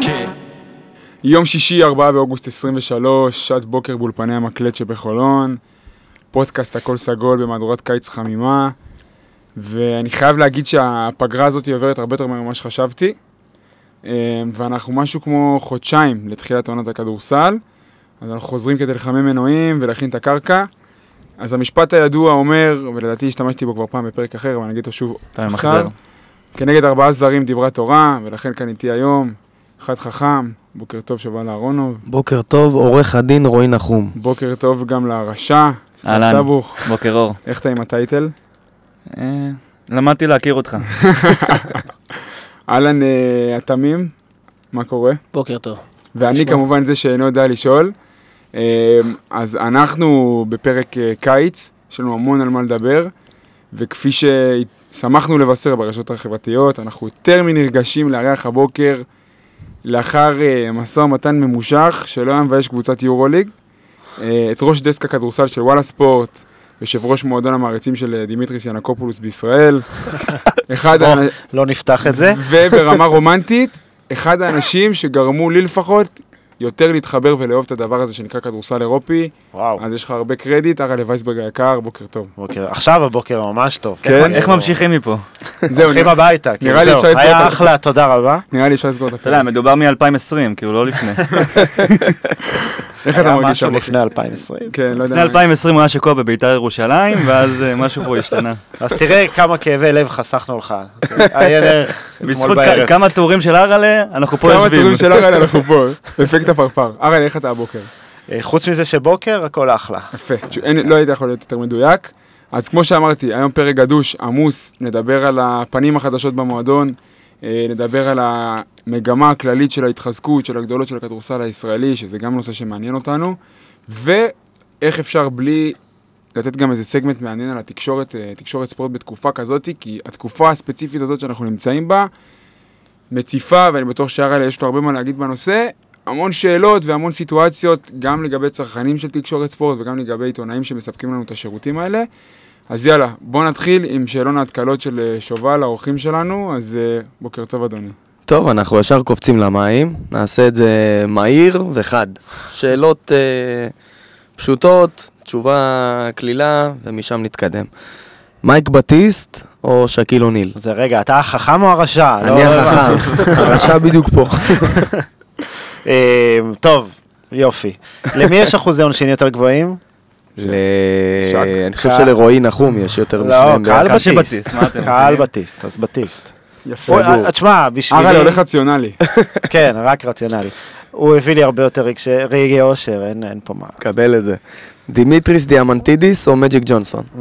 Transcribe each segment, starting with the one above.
כן. יום שישי, 4 באוגוסט 23, שעת בוקר באולפני המקלט שבחולון, פודקאסט הכל סגול במהדורת קיץ חמימה, ואני חייב להגיד שהפגרה הזאת עוברת הרבה יותר ממה שחשבתי, אה, ואנחנו משהו כמו חודשיים לתחילת עונת הכדורסל, אז אנחנו חוזרים כדי לחמם מנועים ולהכין את הקרקע. אז המשפט הידוע אומר, ולדעתי השתמשתי בו כבר פעם בפרק אחר, אבל אני אגיד אותו שוב אתה ממחזר. כנגד ארבעה זרים דיברה תורה, ולכן כאן איתי היום, אחד חכם, בוקר טוב שבא לאהרונוב, בוקר טוב, עורך הדין רועי נחום. בוקר טוב גם לרשע, סתיו אהלן. טבוך, בוקר אור. איך אתה עם הטייטל? אה, למדתי להכיר אותך. אהלן אה, התמים, מה קורה? בוקר טוב. ואני. כמובן זה שאינו יודע לשאול. אה, אז אנחנו בפרק קיץ, יש לנו המון על מה לדבר, וכפי ששמחנו לבשר ברשתות החברתיות, אנחנו יותר מנרגשים לארח הבוקר לאחר אה, משא ומתן ממושך שלא היה מבייש קבוצת יורוליג, אה, את ראש דסק הכדורסל של וואלה ספורט, יושב ראש מועדון המעריצים של אה, דימיטריס ינקופולוס בישראל. אחד בוא. האנ- לא נפתח את זה. וברמה רומנטית, אחד האנשים שגרמו לי לפחות יותר להתחבר ולאהוב את הדבר הזה שנקרא כדורסל אירופי, וואו. אז יש לך הרבה קרדיט, הרלה וייסברג היקר, בוקר טוב. בוקר. עכשיו הבוקר ממש טוב. כן? איך ממשיכים מפה? זהו, הולכים נראה- הביתה. כאילו, נראה לי זהו. אפשר לסגור את היה אחלה, תודה רבה. נראה לי אפשר לסגור את אתה יודע, הפרק. מדובר מ-2020, כאילו לא לפני. איך אתה מרגיש הבוקר? לפני 2020. כן, לא יודע. לפני 2020 הוא היה שקוע בביתר ירושלים, ואז אה, משהו פה השתנה. אז תראה כמה כאבי לב חסכנו לך. היה דרך אתמול בזכות בערב. כ- כמה טורים של אראלה, אנחנו פה כמה יושבים. טורים של הרלה אנחנו פה, אפקט הפרפר. הרלה, איך אתה הבוקר? אה, חוץ מזה שבוקר, הכל אחלה. יפה, לא היית יכול להיות יותר מדויק. אז כמו שאמרתי, היום פרק גדוש, עמוס, נדבר על הפנים החדשות במועדון, נדבר על המגמה הכללית של ההתחזקות של הגדולות של הכדורסל הישראלי, שזה גם נושא שמעניין אותנו, ואיך אפשר בלי לתת גם איזה סגמנט מעניין על התקשורת, אה, תקשורת ספורט בתקופה כזאת, כי התקופה הספציפית הזאת שאנחנו נמצאים בה, מציפה, ואני בטוח שהרלה יש לו הרבה מה להגיד בנושא, המון שאלות והמון סיטואציות, גם לגבי צרכנים של תקשורת ספורט וגם לגבי עיתונאים שמספקים לנו את השירותים האלה. אז יאללה, בואו נתחיל עם שאלון ההתקלות של אה, שובל, האורחים שלנו, אז אה, בוקר טוב אדוני. טוב, אנחנו ישר קופצים למים, נעשה את זה מהיר וחד. שאלות אה, פשוטות, תשובה קלילה, ומשם נתקדם. מייק בטיסט או שקיל אוניל? אז רגע, אתה החכם או הרשע? לא- אני לא הבנתי. החכם, הרשע בדיוק פה. אה, טוב, יופי. למי יש אחוזי עונשין יותר גבוהים? אני חושב קהל. שלרועי נחום יש יותר לא, משניהם. קהל ביחד. בטיסט. קהל? בטיסט, אז בטיסט. יפה. תשמע, בשבילי... הרלה הולך רציונלי. כן, רק רציונלי. הוא הביא לי הרבה יותר רגעי אושר, אין פה מה. קבל את זה. דימיטריס דיאמנטידיס או מג'יק ג'ונסון? Mm,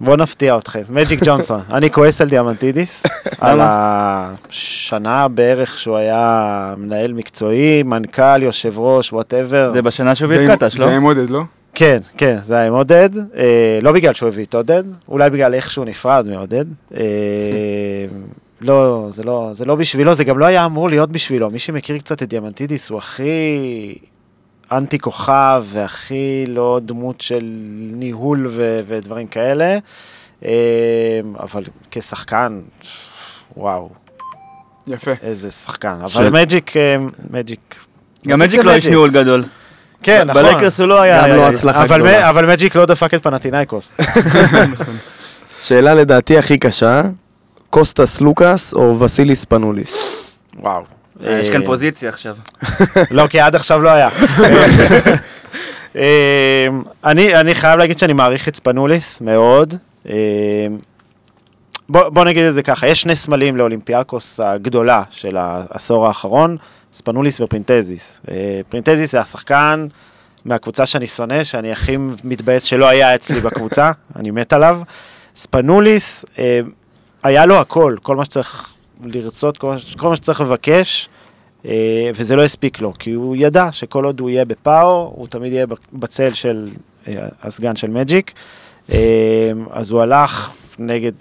בוא נפתיע אתכם. מג'יק ג'ונסון. אני כועס על דיאמנטידיס, על השנה בערך שהוא היה מנהל מקצועי, מנכ"ל, יושב ראש, whatever. זה בשנה שהוא הביא את קטש, לא? זה עם עודד, לא? כן, כן, זה היה עם עודד. אה, לא בגלל שהוא הביא את עודד, אולי בגלל איך שהוא נפרד מעודד. אה, לא, זה לא, זה לא בשבילו, זה גם לא היה אמור להיות בשבילו. מי שמכיר קצת את דיאמנטידיס הוא הכי אנטי כוכב והכי לא דמות של ניהול ו- ודברים כאלה. אה, אבל כשחקן, וואו, יפה. איזה שחקן. אבל של- מג'יק, אה, מג'יק. גם מג'יק לא איש ניהול גדול. כן, נכון. בלייקרס הוא לא היה... גם לא הצלחה אבל, גדולה. אבל מג'יק לא דפק את פנטינאיקוס. שאלה לדעתי הכי קשה, קוסטס סלוקאס או וסיליס ספנוליס? וואו. אה, יש כאן פוזיציה עכשיו. לא, כי עד עכשיו לא היה. אה, אני, אני חייב להגיד שאני מעריך את ספנוליס מאוד. אה, בוא נגיד את זה ככה, יש שני סמלים לאולימפיאקוס הגדולה של העשור האחרון, ספנוליס ופרינטזיס. אה, פרינטזיס זה השחקן מהקבוצה שאני שונא, שאני הכי מתבאס שלא היה אצלי בקבוצה, אני מת עליו. ספנוליס, אה, היה לו הכל, כל מה שצריך לרצות, כל מה, שצריך לבקש. אה, וזה לא הספיק לו, כי הוא ידע שכל עוד הוא יהיה בפאו, הוא תמיד יהיה בצל של הסגן של מג'יק. אז הוא הלך נגד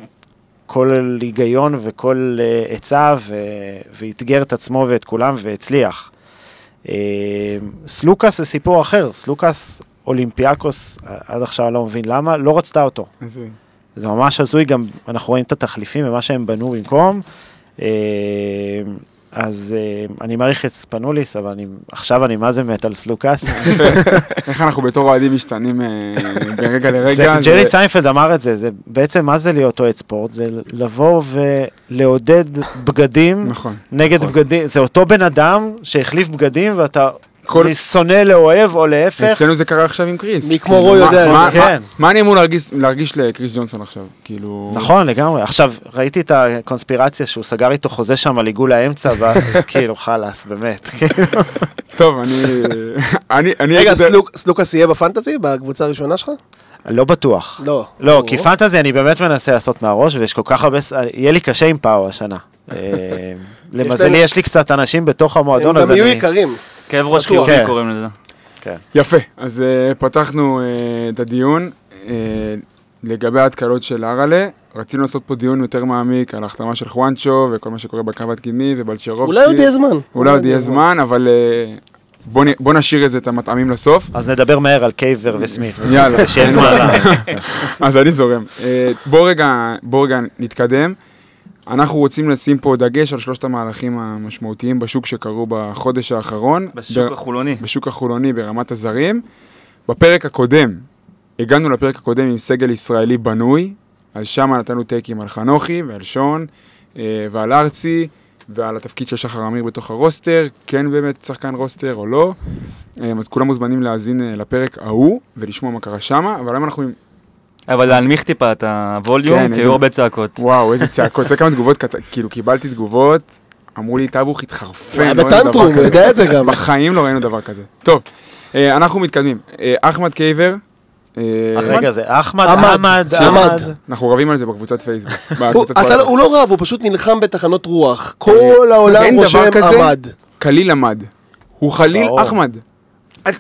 כל היגיון וכל אה, עצה, ואתגר את עצמו ואת כולם והצליח. אה, סלוקאס זה סיפור אחר, סלוקאס אולימפיאקוס, עד עכשיו אני לא מבין למה, לא רצתה אותו. הזוי. זה ממש הזוי, גם אנחנו רואים את התחליפים ומה שהם בנו במקום. אז אה, אני מעריך את ספנוליס, אבל אני, עכשיו אני מה זה מת על סלוקאס. איך אנחנו בתור אוהדים משתנים אה, ברגע לרגע. ג'רי סיינפלד אמר את זה, זה בעצם מה זה להיות אוהד ספורט? זה לבוא ולעודד בגדים נכון. נגד בגדים, זה אותו בן אדם שהחליף בגדים ואתה כל- משונא לאוהב או להפך. אצלנו זה קרה עכשיו עם קריס. מי כמו רוי מה- יודע מה- זה. מה- כן. מה אני אמור להרגיש- להרגיש לקריס ג'ונסון עכשיו? כאילו... נכון, לגמרי. עכשיו, ראיתי את הקונספירציה שהוא סגר איתו חוזה שם על עיגול האמצע, וכאילו, חלאס, באמת. טוב, אני... אני... אני רגע, סלוק- סלוקאס יהיה בפנטזי? בקבוצה הראשונה שלך? לא בטוח. לא. לא, כי פנטזי אני באמת מנסה לעשות מהראש, ויש כל כך הרבה... יהיה לי קשה עם פאו השנה. אה, למזלי, יש לי קצת אנשים בתוך המועדון, הם אז גם יהיו אני... יקרים. כאב ראש. חיובי כן. קוראים לזה. יפה, אז uh, פתחנו uh, את הדיון uh, לגבי ההתקלות של אראלה. רצינו לעשות פה דיון יותר מעמיק על ההחתמה של חואנצ'ו וכל מה שקורה בקו הקדמי ובלצ'רובסקי. אולי עוד יהיה זמן. אולי עוד יהיה זמן, אבל בוא, נ... בוא נשאיר את זה, את המטעמים לסוף. אז נדבר מהר על קייבר וסמית. יאללה. שיהיה זמן. אז אני זורם. אה, בוא רגע, בוא רגע נתקדם. אנחנו רוצים לשים פה דגש על שלושת המהלכים המשמעותיים בשוק שקרו בחודש האחרון. בשוק ב- החולוני. בשוק החולוני ברמת הזרים. בפרק הקודם, הגענו לפרק הקודם עם סגל ישראלי בנוי, אז שם נתנו טייקים על חנוכי ועל שון אה, ועל ארצי ועל התפקיד של שחר אמיר בתוך הרוסטר, כן באמת שחקן רוסטר או לא. אה, אז כולם מוזמנים להאזין אה, לפרק ההוא ולשמוע מה קרה שם, אבל היום אנחנו עם אבל להנמיך טיפה את הווליום, כן, כי היו הרבה צעקות. וואו, איזה צעקות, זה כמה תגובות, כאילו קיבלתי תגובות, אמרו לי, טאבוך התחרפן, היה לא ראינו בטנטרום, הוא כזה." יודע את זה גם. בחיים לא ראינו דבר כזה. טוב, אה, אנחנו מתקדמים. אה, אחמד קייבר, אה, רגע, זה אחמד, עמד, עמד. אנחנו רבים על זה בקבוצת פייסבוק. הוא- לא-. הוא לא רב, הוא פשוט נלחם בתחנות רוח. כל העולם אין דבר רושם כזה. עמד. קליל עמד. הוא חליל. אחמד.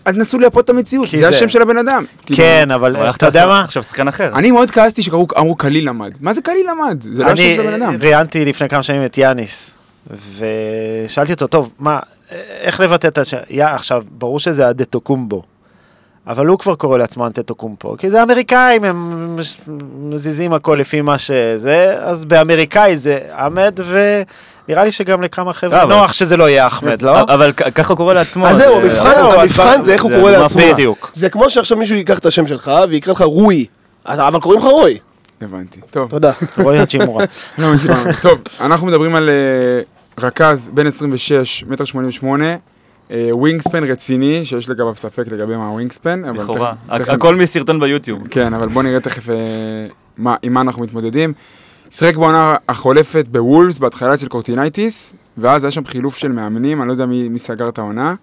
אל תנסו לייפות את המציאות, זה זה- השם של הבן אדם. כאילו, כן, אבל הלכת אתה יודע עכשיו- מה? עכשיו שחקן אחר. אני מאוד כעסתי שאמרו קליל עמד. מה זה קליל עמד? זה לא השם אני של הבן אדם. ראיינתי לפני כמה שנים את יאניס, ושאלתי אותו, טוב, מה, איך לבטא את השם? יא, עכשיו, ברור שזה הדטוקומבו, אבל הוא כבר קורא לעצמו אנטטוקומבו, כי זה אמריקאים, הם מזיזים הכל לפי מה שזה, אז באמריקאי זה עמד, ונראה לי שגם לכמה חבר'ה לא, אבל- נוח שזה לא יהיה אחמד, לא? אבל ככה הוא קורא לעצמו. אז זהו, זה- המבחן- זה איך הוא קורא לעצמו. בדיוק. זה כמו שעכשיו מישהו ייקח את השם שלך ויקרא לך רוי. אבל קוראים לך רוי. הבנתי. טוב. תודה. רועי הצ'ימורה. לא משנה. טוב, אנחנו מדברים על אה, רכז בן 26, מטר 88, אה, wingspan רציני, שיש לגביו ספק לגבי מה ה wingspan, אבל... לכאורה. הכל מסרטון ביוטיוב. כן, אבל בוא נראה תכף אה, מה- עם מה אנחנו מתמודדים. שיחק בעונה החולפת בוולבס בהתחלה אצל קורטינייטיס, ואז היה שם חילוף של מאמנים, אני לא יודע מי, מי סגר את העונה.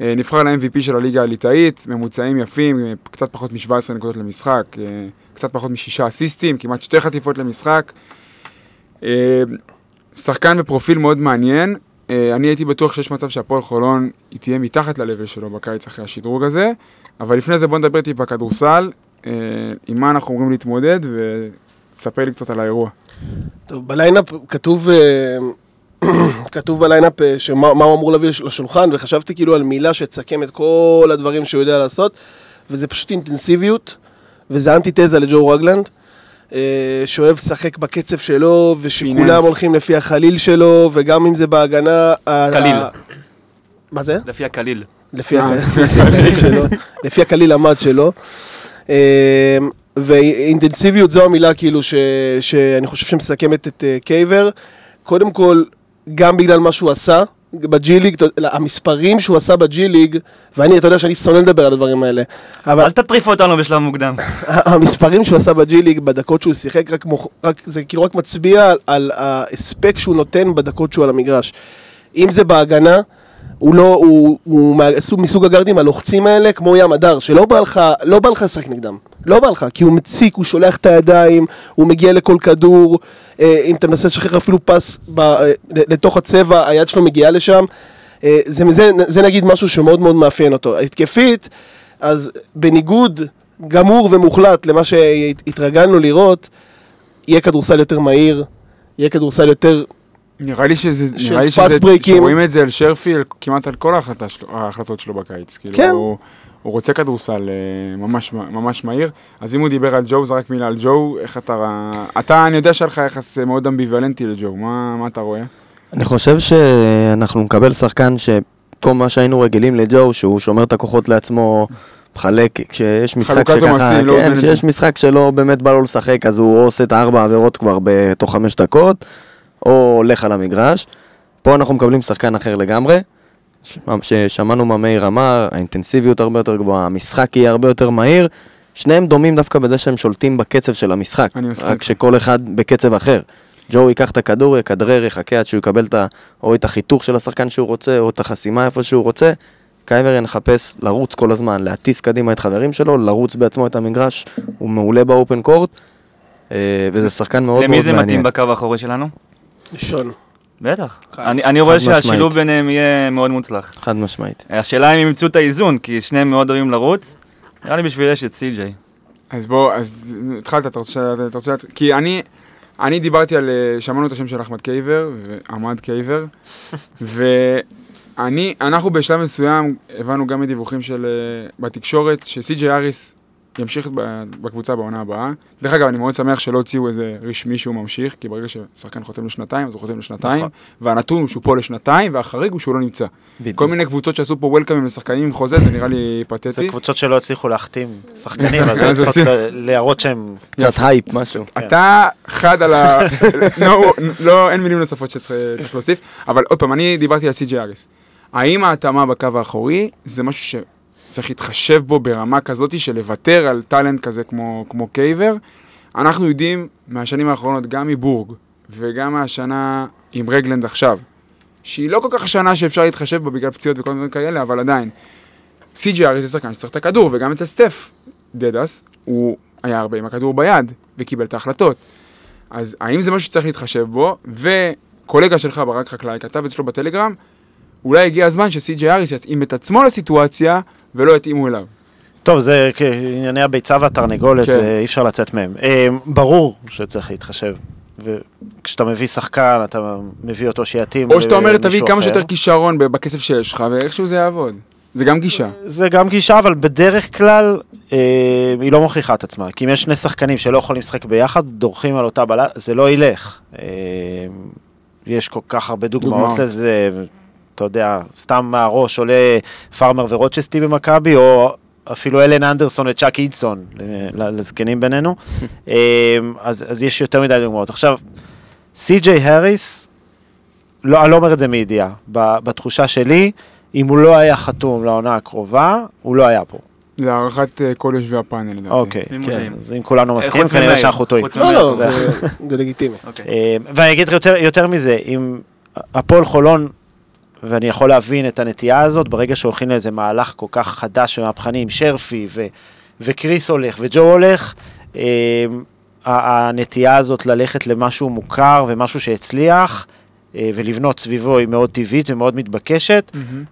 אה, נבחר ל-MVP של הליגה הליטאית, ממוצעים יפים, אה, קצת פחות מ-17 נקודות למשחק, אה, קצת פחות משישה אסיסטים, כמעט שתי חטיפות למשחק. שחקן בפרופיל מאוד מעניין. אני הייתי בטוח שיש מצב שהפועל חולון היא תהיה מתחת ל-level שלו בקיץ אחרי השדרוג הזה, אבל לפני זה בוא נדבר טיפה כדורסל, עם מה אנחנו אמורים להתמודד, וספר לי קצת על האירוע. טוב, ב lineup כתוב, אה, כתוב ב lineup אה, שמה מה הוא אמור להביא לש- לשולחן, וחשבתי כאילו על מילה שתסכם את כל הדברים שהוא יודע לעשות, וזה פשוט אינטנסיביות, וזה אנטיתזה לג'ו רגלנד, אה, שאוהב לשחק בקצב שלו, ושכולם. הולכים לפי החליל שלו, וגם אם זה בהגנה... קליל. ה- מה זה? לפי הקליל. לפי הקליל שלו, לפי הקליל המד שלו. ואינטנסיביות זו המילה כאילו ש, שאני חושב שמסכמת את אה, קייבר. קודם כל, גם בגלל מה שהוא עשה ב G League, יודע, המספרים שהוא עשה ב G League, ואני, אתה יודע שאני שונא לדבר על הדברים האלה, אבל אל תטריף אותנו בשלב מוקדם. המספרים שהוא עשה בג'י ליג בדקות שהוא שיחק, רק, מוכ... רק, זה כאילו רק מצביע על, על ההספק שהוא נותן בדקות שהוא על המגרש. אם זה בהגנה, הוא לא, הוא, הוא סוג- מסוג הגארדים הלוחצים האלה, כמו ים הדר, שלא בא לך, לא בא לך לשחק נגדם. לא בא לך, כי הוא מציק, הוא שולח את הידיים, הוא מגיע לכל כדור, אה, אם אתה מנסה לשחרר אפילו פס ב, אה, לתוך הצבע, היד שלו מגיעה לשם. אה, זה, זה, זה נגיד משהו שמאוד מאוד מאפיין אותו. התקפית, אז בניגוד גמור ומוחלט למה שהתרגלנו לראות, יהיה כדורסל יותר מהיר, יהיה כדורסל יותר... נראה לי שזה, של נראה לי שזה, breaking. שרואים את זה על שרפי על- כמעט על כל ההחלטה שלו, ההחלטות שלו בקיץ. כאילו, כן. הוא, הוא רוצה כדורסל אה, ממש, ממש מהיר. אז אם הוא דיבר על ג'ו, זרק מילה על ג'ו, איך אתה... אתה, אני יודע שהיה לך יחס אה, מאוד אמביוולנטי לג'ו, מה, מה אתה רואה? אני חושב שאנחנו נקבל שחקן שכל מה שהיינו רגילים לג'ו, שהוא שומר את הכוחות לעצמו, מחלק, כשיש משחק שככה, לא כן, עובדת. כשיש משחק שלא באמת בא לו לשחק, אז הוא עושה את הארבע עבירות כבר בתוך חמש דקות, או הולך על המגרש. פה אנחנו מקבלים שחקן אחר לגמרי. ש- ששמענו מה מאיר אמר, האינטנסיביות הרבה יותר גבוהה, המשחק יהיה הרבה יותר מהיר. שניהם דומים דווקא בזה שהם שולטים בקצב של המשחק, אני מסכים רק. שכל אחד בקצב אחר. ג'ו ייקח את הכדור, יכדרר, יחכה עד שהוא יקבל את ה... או את החיתוך של השחקן שהוא רוצה, או את החסימה איפה שהוא רוצה. קייבר יחפש לרוץ כל הזמן, להטיס קדימה את חברים שלו, לרוץ בעצמו את המגרש, הוא מעולה באופן קורט, אה, וזה שחקן מאוד למי מאוד זה מעניין. מתאים בקו האחורי שלנו? שון. בטח. אני אני רואה משמעית. שהשילוב ביניהם יהיה מאוד מוצלח. חד משמעית. השאלה אם ימצאו את האיזון, כי שניהם מאוד אוהבים לרוץ. נראה לי בשביל יש את סי.ג'יי. אז בוא, אז התחלת, אתה רוצה, אתה רוצה, כי אני, אני דיברתי על, אה, שמענו את השם של אחמד קייבר, אחמד קייבר, ואני, אנחנו בשלב מסוים הבנו גם מדיווחים של, אה, בתקשורת, שסי.ג'יי הריס ימשיך בקבוצה בעונה הבאה. דרך אגב, אני מאוד שמח שלא הוציאו איזה רשמי שהוא ממשיך, כי ברגע ששחקן חותם לשנתיים, אז הוא חותם לשנתיים, נכון. והנתון הוא שהוא פה לשנתיים, והחריג הוא שהוא לא נמצא. בדיוק. כל מיני קבוצות שעשו פה welcome ים לשחקנים עם חוזה, זה נראה לי פתטי. זה קבוצות שלא הצליחו להחתים שחקנים, אז הן צריכות להראות שהם... קצת הייפ, משהו. אתה חד על ה... לא, לא, אין מילים נוספות שצריך להוסיף, אבל עוד פעם, אני דיברתי על סי.ג'יי הריס. האם ההתאמה בקו האחורי זה משהו שצריך להתחשב בו ברמה כזאת של לוותר על talent כזה כמו, כמו קייבר? אנחנו יודעים מהשנים האחרונות, גם מבורג וגם מהשנה עם רגלנד עכשיו, שהיא לא כל כך שנה שאפשר להתחשב בה בגלל פציעות וכל מיני כאלה, אבל עדיין. אריס זה שחקן שצריך את הכדור, וגם אצל סטף דדס, הוא היה הרבה עם הכדור ביד, וקיבל את ההחלטות. אז האם זה משהו שצריך להתחשב בו, וקולגה שלך, ברק חקלאי, כתב אצלו בטלגרם, אולי הגיע הזמן שסי.ג'י אריס יתאים את עצמו לסיטואציה, ולא יתאימו אליו. טוב, זה ענייני הביצה והתרנגולת, כן. זה אי אפשר לצאת מהם. אה, ברור שצריך להתחשב. וכשאתה מביא שחקן, אתה מביא אותו שיתאים או שאתה אומר, תביא כמה. שיותר כישרון בכסף שיש לך, ואיכשהו זה יעבוד. זה גם גישה. זה גם גישה, אבל בדרך כלל אה, היא לא מוכיחה את עצמה. כי אם יש שני שחקנים שלא יכולים לשחק ביחד, דורכים על אותה בלט, זה לא ילך. אה, יש כל כך הרבה דוגמאות דוגמאות. לזה, אתה יודע, סתם מהראש עולה פארמר ורוצ'סטי במכבי, או אפילו אלן אנדרסון וצ'אק אידסון, לזקנים בינינו. אה, אז, אז יש יותר מדי דוגמאות. עכשיו, סי.ג'יי האריס, לא, אני לא אומר את זה מידיעה, בתחושה שלי, אם הוא לא היה חתום לעונה הקרובה, הוא לא היה פה. זה הערכת אה, כל יושבי הפאנל, לדעתי. אוקיי. כן, אז אם כולנו מסכימים, חוץ כנראה. שאנחנו טועים. לא, לא, זה לגיטימי. אוקיי. אה, ואני אגיד יותר, יותר מזה, אם הפועל חולון, ואני יכול להבין את הנטייה הזאת, ברגע שהולכים לאיזה מהלך כל כך חדש ומהפכני עם שרפי, ו, וקריס הולך, וג'ו הולך, אה, ה- הנטייה הזאת ללכת למשהו מוכר ומשהו שהצליח, אה, ולבנות סביבו היא מאוד טבעית ומאוד מתבקשת. מהמם.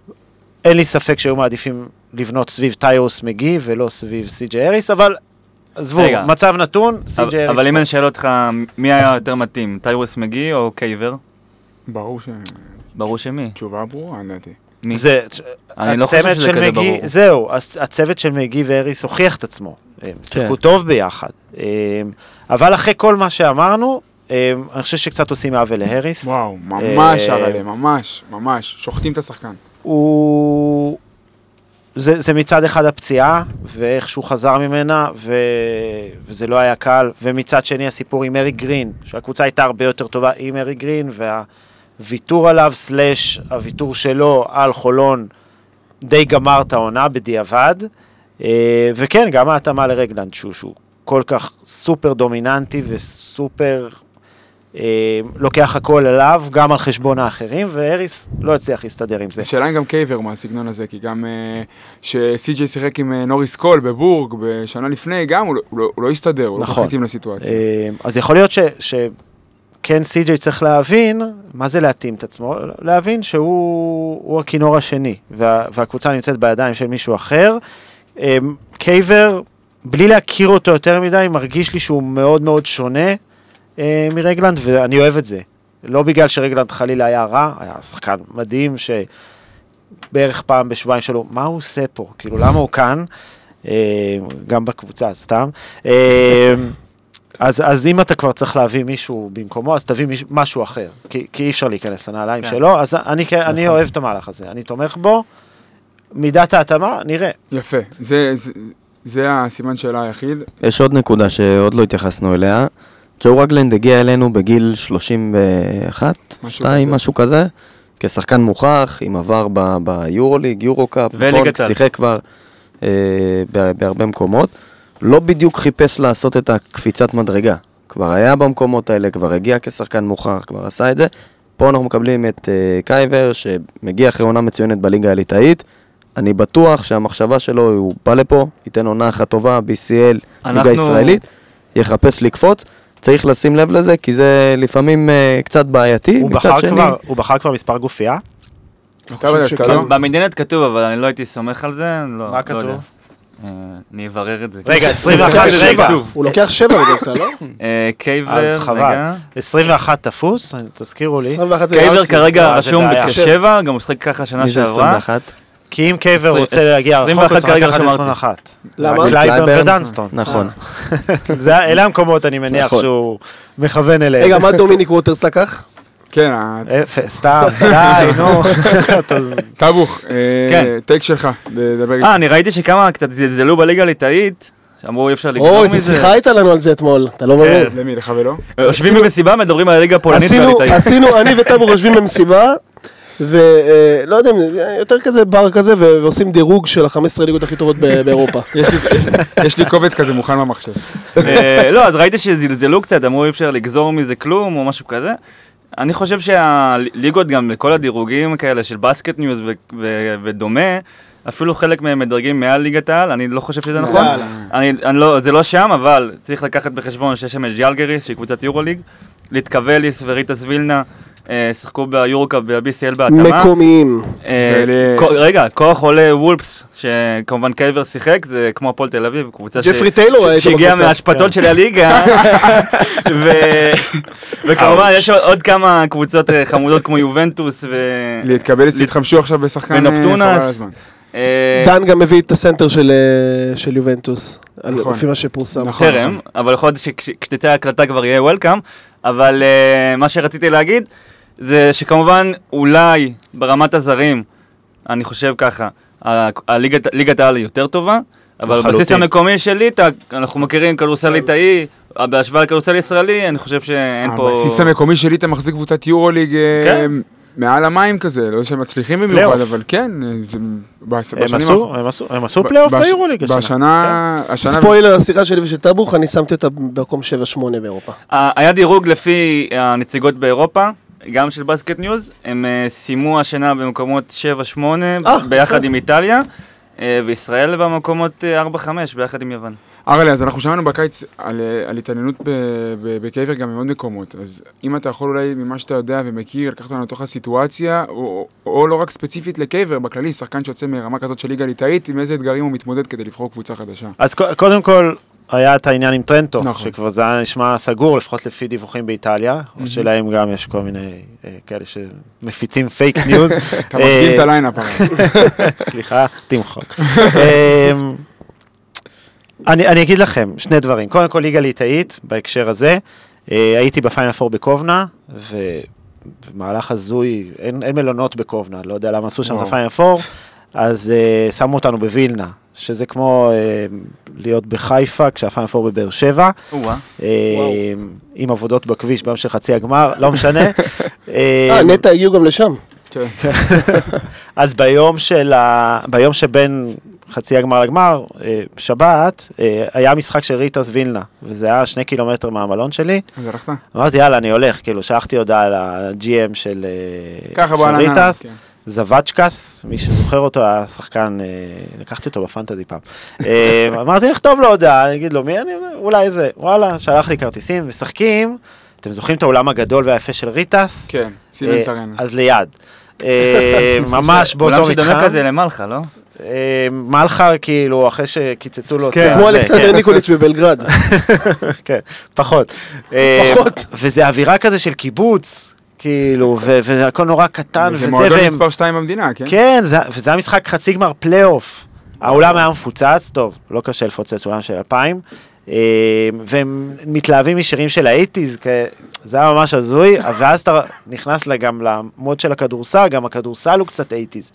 אין לי ספק שהיו מעדיפים לבנות סביב טיירוס מגי ולא סביב סי.ג'י אריס, אבל עזבו, רגע. מצב נתון, סי.ג'י אבל- אריס. אבל אם אני שואל אותך, מי היה יותר מתאים, טיירוס מגי או קייבר? ברור ברור שמי. שתשובה ברורה, לדעתי. מי? זה, אני לא חושב שזה כזה מגי, ברור. זהו, הצ- הצוות של מגי ואריס הוכיח את עצמו. הם שיחקו טוב ביחד. אה, אבל אחרי כל מה שאמרנו, אה, אני חושב שקצת עושים עוול להריס. וואו, ממש אה, הרעלה, ממש, ממש. שוחטים את השחקן. הוא... זה, זה מצד אחד הפציעה, ואיך שהוא חזר ממנה, ו... וזה לא היה קל, ומצד שני הסיפור עם ארי גרין, שהקבוצה הייתה הרבה יותר טובה עם ארי גרין, והוויתור עליו, slash הוויתור שלו על חולון, די גמר את העונה בדיעבד. אה, וכן, גם ההתאמה לרגלנד, שהוא, שהוא כל כך סופר דומיננטי וסופר אה, לוקח הכל אליו, גם על חשבון האחרים, והריס לא הצליח להסתדר עם זה. השאלה אם גם קייבר מהסגנון הזה, כי גם אה, שסי.ג'יי שיחק עם אה, נוריס קול בבורג בשנה לפני, גם הוא לא- הוא לא- הוא לא הסתדר, הוא לא נכון. כך התאים לסיטואציה. אה, אז יכול להיות ש... ש... כן סי.ג'יי צריך להבין, מה זה להתאים את עצמו? להבין שהוא הוא הכינור השני, וה, והקבוצה נמצאת בידיים של מישהו אחר. אה, קייבר, בלי להכיר אותו יותר מדי, מרגיש לי שהוא מאוד מאוד שונה אה, מרגלנד, ואני אוהב את זה. לא בגלל שרגלנד חלילה היה רע, היה שחקן מדהים, שבערך פעם בשבועיים שלו, מה הוא עושה פה? כאילו, למה הוא כאן? אה, גם בקבוצה, סתם. אז, אז אם אתה כבר צריך להביא מישהו במקומו, אז תביא מיש, משהו אחר, כי, כי אי אפשר להיכנס לנעליים כן. שלו, אז אני, כן- אני אוהב את המהלך הזה, אני תומך בו, מידת ההתאמה, נראה. יפה. זה, זה, זה הסימן שאלה היחיד. יש עוד נקודה שעוד לא התייחסנו אליה. ג'ו רגלנד הגיע אלינו בגיל 31, משהו 2, כזה. משהו כזה, כשחקן מוכח, עם עבר ב- ביורוליג, יורו קאפ, וליגת העל. שיחק כבר אה, ב- בהרבה מקומות. לא בדיוק חיפש לעשות את הקפיצת מדרגה. כבר היה במקומות האלה, כבר הגיע כשחקן מוכח, כבר עשה את זה. פה אנחנו מקבלים את אה, קייבר, שמגיע אחרי עונה מצוינת בליגה הליטאית. אני בטוח שהמחשבה שלו, הוא בא לפה, ייתן עונה אחת טובה, BCL, ליגה אנחנו- ישראלית, יחפש לקפוץ. צריך לשים לב לזה, כי זה לפעמים אה, קצת בעייתי. הוא בחר, שני, כבר, הוא בחר כבר מספר גופייה? במדינט כתוב, אבל אני לא הייתי סומך על זה, לא, מה לא כתוב? יודע. אה, אני אברר את זה. רגע, 21, לוקח רגע. שבע. הוא לוקח שבע בדרך כלל, לא? אה, קייבר, אז חבל. רגע. 21 תפוס, תזכירו לי. 21 זה קייבר. כרגע אה, רשום. כשבע, גם הוא משחק ככה שנה מי זה שעברה. 21? כי אם קייבר רוצה להגיע רחוק, הוא 21 צריך כרגע לקחת רשום 21. למה? קלייברן קלייברן. ודנסטון. נכון. זה- אלה המקומות, אני מניח נכון. שהוא מכוון אליהם. רגע, מה דומיניק ווטרס לקח? כן, אפס, סתם, די, נו. טבוך, אה, כן. טייק שלך, דבר איתי. אה, אני ראיתי שכמה קצת זלזלו בליגה הליטאית, שאמרו אי אפשר לגזור אוי, מזה. איזה שיחה הייתה לנו על זה אתמול, אתה לא מבין. למי, לך ולא? יושבים במסיבה, מדברים על הליגה הפולנית עשינו, והליטאית. עשינו, אני וטאבור יושבים במסיבה, ולא יודע, זה יותר כזה בר כזה, ועושים דירוג של ה-15 ליגות הכי טובות באירופה. יש לי- יש לי קובץ כזה מוכן במחשב. אה, לא, אז ראיתי שזלזלו קצת, אמרו אי אפשר לגזור מזה כלום או משהו כזה. אני חושב שהליגות גם לכל הדירוגים כאלה של BasketNews ו- ו- ודומה, אפילו חלק מהם מדרגים מעל ליגת העל, אני לא חושב שזה נכון. אני, אני לא, זה לא שם, אבל צריך לקחת בחשבון שיש שם את ג'יאלגריס, שהיא קבוצת יורוליג, ליטקבליס וריטס וילנה, שיחקו ביורוקאפ וב-BCL בהתאמה. מקומיים. אה, רגע, כוח עולה וולפס, שכמובן קייבר שיחק, זה כמו הפועל תל אביב, קבוצה שהגיעה. מהאשפתות של הליגה, וכמובן יש עוד- כמה קבוצות אה, חמודות כמו יובנטוס. להתקבל, התחמשו עכשיו בשחקן אה. אה, דן גם מביא את הסנטר של, אה, יובנטוס, נכון. לפי מה שפורסם. נכון. טרם, אבל יכול להיות שכשתצא ההקלטה כבר יהיה וולקאם, אבל אה, מה שרציתי להגיד זה שכמובן אולי ברמת הזרים, אני חושב ככה, הליגת ליגת העל היא יותר טובה, אבל. בבסיס המקומי של ליטא, אנחנו מכירים כדורסל ליטאי, בהשוואה לכדורסל ישראלי, אני חושב שאין פה... הבסיס המקומי של ליטא מחזיק קבוצת יורוליג אה, כן. מעל המים כזה, לא שהם מצליחים במיוחד. אבל כן, אה, הם עשו, פלייאוף בש- ביורוליג השנה. בשנה, השנה, ספוילר, השיחה שלי ושל טאבוך, אני שמתי אותה במקום 7-8 באירופה. היה דירוג לפי הנציגות באירופה, גם של BasketNews, הם אה, סיימו השנה במקומות 7-8 אה, ביחד. עם איטליה, אה, וישראל במקומות אה, 4-5 ביחד עם יוון. אהרל'ה, אז אנחנו שמענו בקיץ על, אה, על התעניינות ב- ב- בקייבר גם מעוד מקומות, אז אם אתה יכול אולי ממה שאתה יודע ומכיר, לקחת אותנו לתוך הסיטואציה, או, או לא רק ספציפית לקייבר, בכללי, שחקן שיוצא מרמה כזאת של ליגה ליטאית, עם איזה אתגרים הוא מתמודד כדי לבחור קבוצה חדשה. אז קודם כל, היה את העניין עם טרנטו, נכון. שכבר זה היה נשמע סגור, לפחות לפי דיווחים באיטליה, או שלהם גם יש כל מיני אה, כאלה שמפיצים fake news. אתה מקדים את ה lineup. סליחה, תמחוק. אני, אני אגיד לכם שני דברים. קודם כל, ליגה ליטאית, בהקשר הזה. אה, הייתי בפיינל פור בקובנה, ו... ומהלך הזוי, אין, אין מלונות בקובנה, לא יודע למה עשו שם את. הפיינל פור, אז uh, שמו אותנו בווילנה, שזה כמו uh, להיות בחיפה כשהפיינל פור בבאר שבע, או-אה. uh, עם עבודות בכביש ביום של חצי הגמר, לא משנה. אה, אמ, נטע הגיעו גם לשם. כן. אז ביום של ה... ביום שבין חצי הגמר לגמר, אה, שבת, אה, היה משחק של ריטס וילנה, וזה היה שני קילומטר מהמלון שלי. אז הלכת? אמרתי, יאללה, אני הולך, כאילו, שלחתי הודעה ל-GM של, אה, של. ריטס, כן. זוואצ'קס, מי שזוכר אותו, היה שחקן, לקחתי אותו בפנטזי פעם. אמרתי, נכתוב לו הודעה, אני אגיד לו, מי אני? אולי זה, וואלה, שלח לי כרטיסים, משחקים. אתם זוכרים את האולם הגדול והיפה של ריטס? כן, אה, ארנה. אז ליד. ממש באותו אולם שדומה מתחם. כזה למלחה, לא? אה, מלחה כאילו, אחרי שקיצצו לו את כן, ה- כמו זה, אלכסנדר כן. ניקוליץ' בבלגרד. כן, פחות. אה, פחות. וזה אווירה כזה של קיבוץ, כאילו, והכל נורא קטן, זה וזה, מועדון והם- מספר 2 במדינה, כן? כן, זה- וזה היה משחק חצי גמר פלייאוף. האולם היה מפוצץ, טוב, לא קשה לפוצץ אולם של 2000, אה, והם מתלהבים משירים של ה eighties, זה היה ממש הזוי, ואז אתה נכנס גם ל mood של הכדורסל, גם הכדורסל הוא קצת eighties.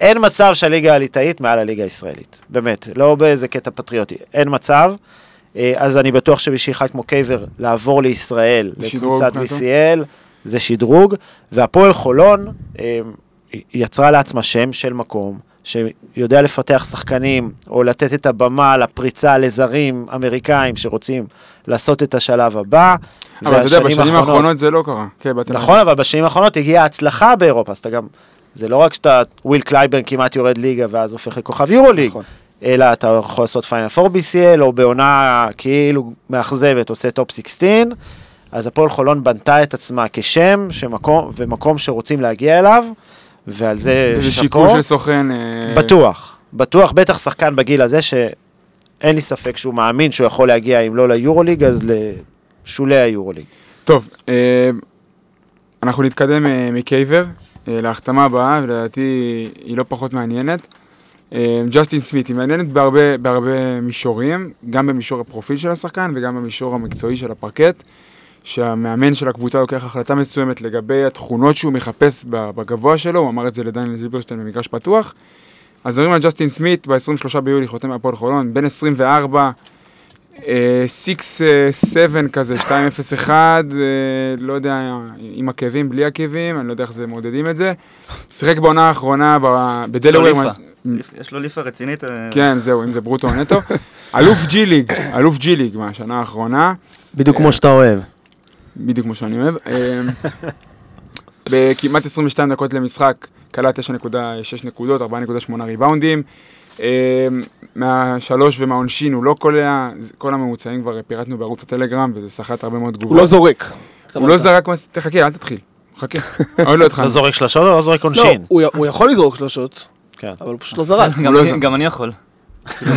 אין מצב שהליגה הליטאית מעל הליגה הישראלית, באמת, לא באיזה קטע פטריוטי, אין מצב. אה, אז אני בטוח שבשביל אחד כמו קייבר לעבור לישראל, לקבוצת? BCL, זה שדרוג, והפועל חולון אה, יצרה לעצמה שם של מקום, שיודע לפתח שחקנים, או לתת את הבמה לפריצה לזרים אמריקאים שרוצים לעשות את השלב הבא. אבל אתה יודע, בשנים האחרונות זה לא קרה. כן, נכון, אבל בשנים האחרונות הגיעה הצלחה באירופה, אז אתה גם, זה לא רק שאתה, וויל קלייברן כמעט יורד ליגה ואז הופך לכוכב יורוליג, נכון. אלא אתה יכול לעשות פיינל 4 BCL, או בעונה כאילו מאכזבת עושה טופ 16, אז הפועל חולון בנתה את עצמה כשם, כמקום, ומקום שרוצים להגיע אליו, ועל זה זה שאפו. שיקול של סוכן. אה, בטוח, בטוח, בטח שחקן בגיל הזה שאין לי ספק שהוא מאמין שהוא יכול להגיע, אם לא ליורוליג, אז לשולי היורוליג. טוב, אה, אנחנו נתקדם אה, מקייבר להחתמה הבאה, ולדעתי היא לא פחות מעניינת. אה, ג'סטין סמית, היא מעניינת בהרבה, בהרבה מישורים, גם במישור הפרופיל של השחקן וגם במישור המקצועי של הפרקט, שהמאמן של הקבוצה לוקח החלטה מסוימת לגבי התכונות שהוא מחפש בגבוה שלו, הוא אמר את זה לדניאל זילברשטיין במגרש פתוח. אז מדברים על ג'סטין סמית, ב-23 ביולי חותם מהפועל חולון, בן 24, 6-7 כזה, 2-0-1, אה, לא יודע, עם עקבים, בלי עקבים, אני לא יודע איך זה מודדים את זה. שיחק בעונה האחרונה בדלוור. ליפה. יש לו ליפה רצינית. אה, כן, זהו, אם זה ברוטו או נטו. אלוף ג'י ליג, אלוף ג'י ליג מהשנה האחרונה, בדיוק כמו שאתה אוהב. בדיוק כמו שאני אוהב. אה, בכמעט 22 דקות למשחק, קלט 9.6 נקודות, 4.8 ריבאונדים. מהשלוש ומהעונשין הוא לא קולע, זה- כל הממוצעים כבר פירטנו בערוץ הטלגרם, וזה סחט הרבה מאוד תגובות. לא זורק. הוא לא זרק, מס- תחכה, אל תתחיל. חכה. עוד לא התחלנו. לא זורק שלשות או לא זורק לא, עונשין? הוא י- הוא יכול לזרוק שלושות, כן. אבל הוא פשוט לא זרק. לא. גם אני יכול. כאילו.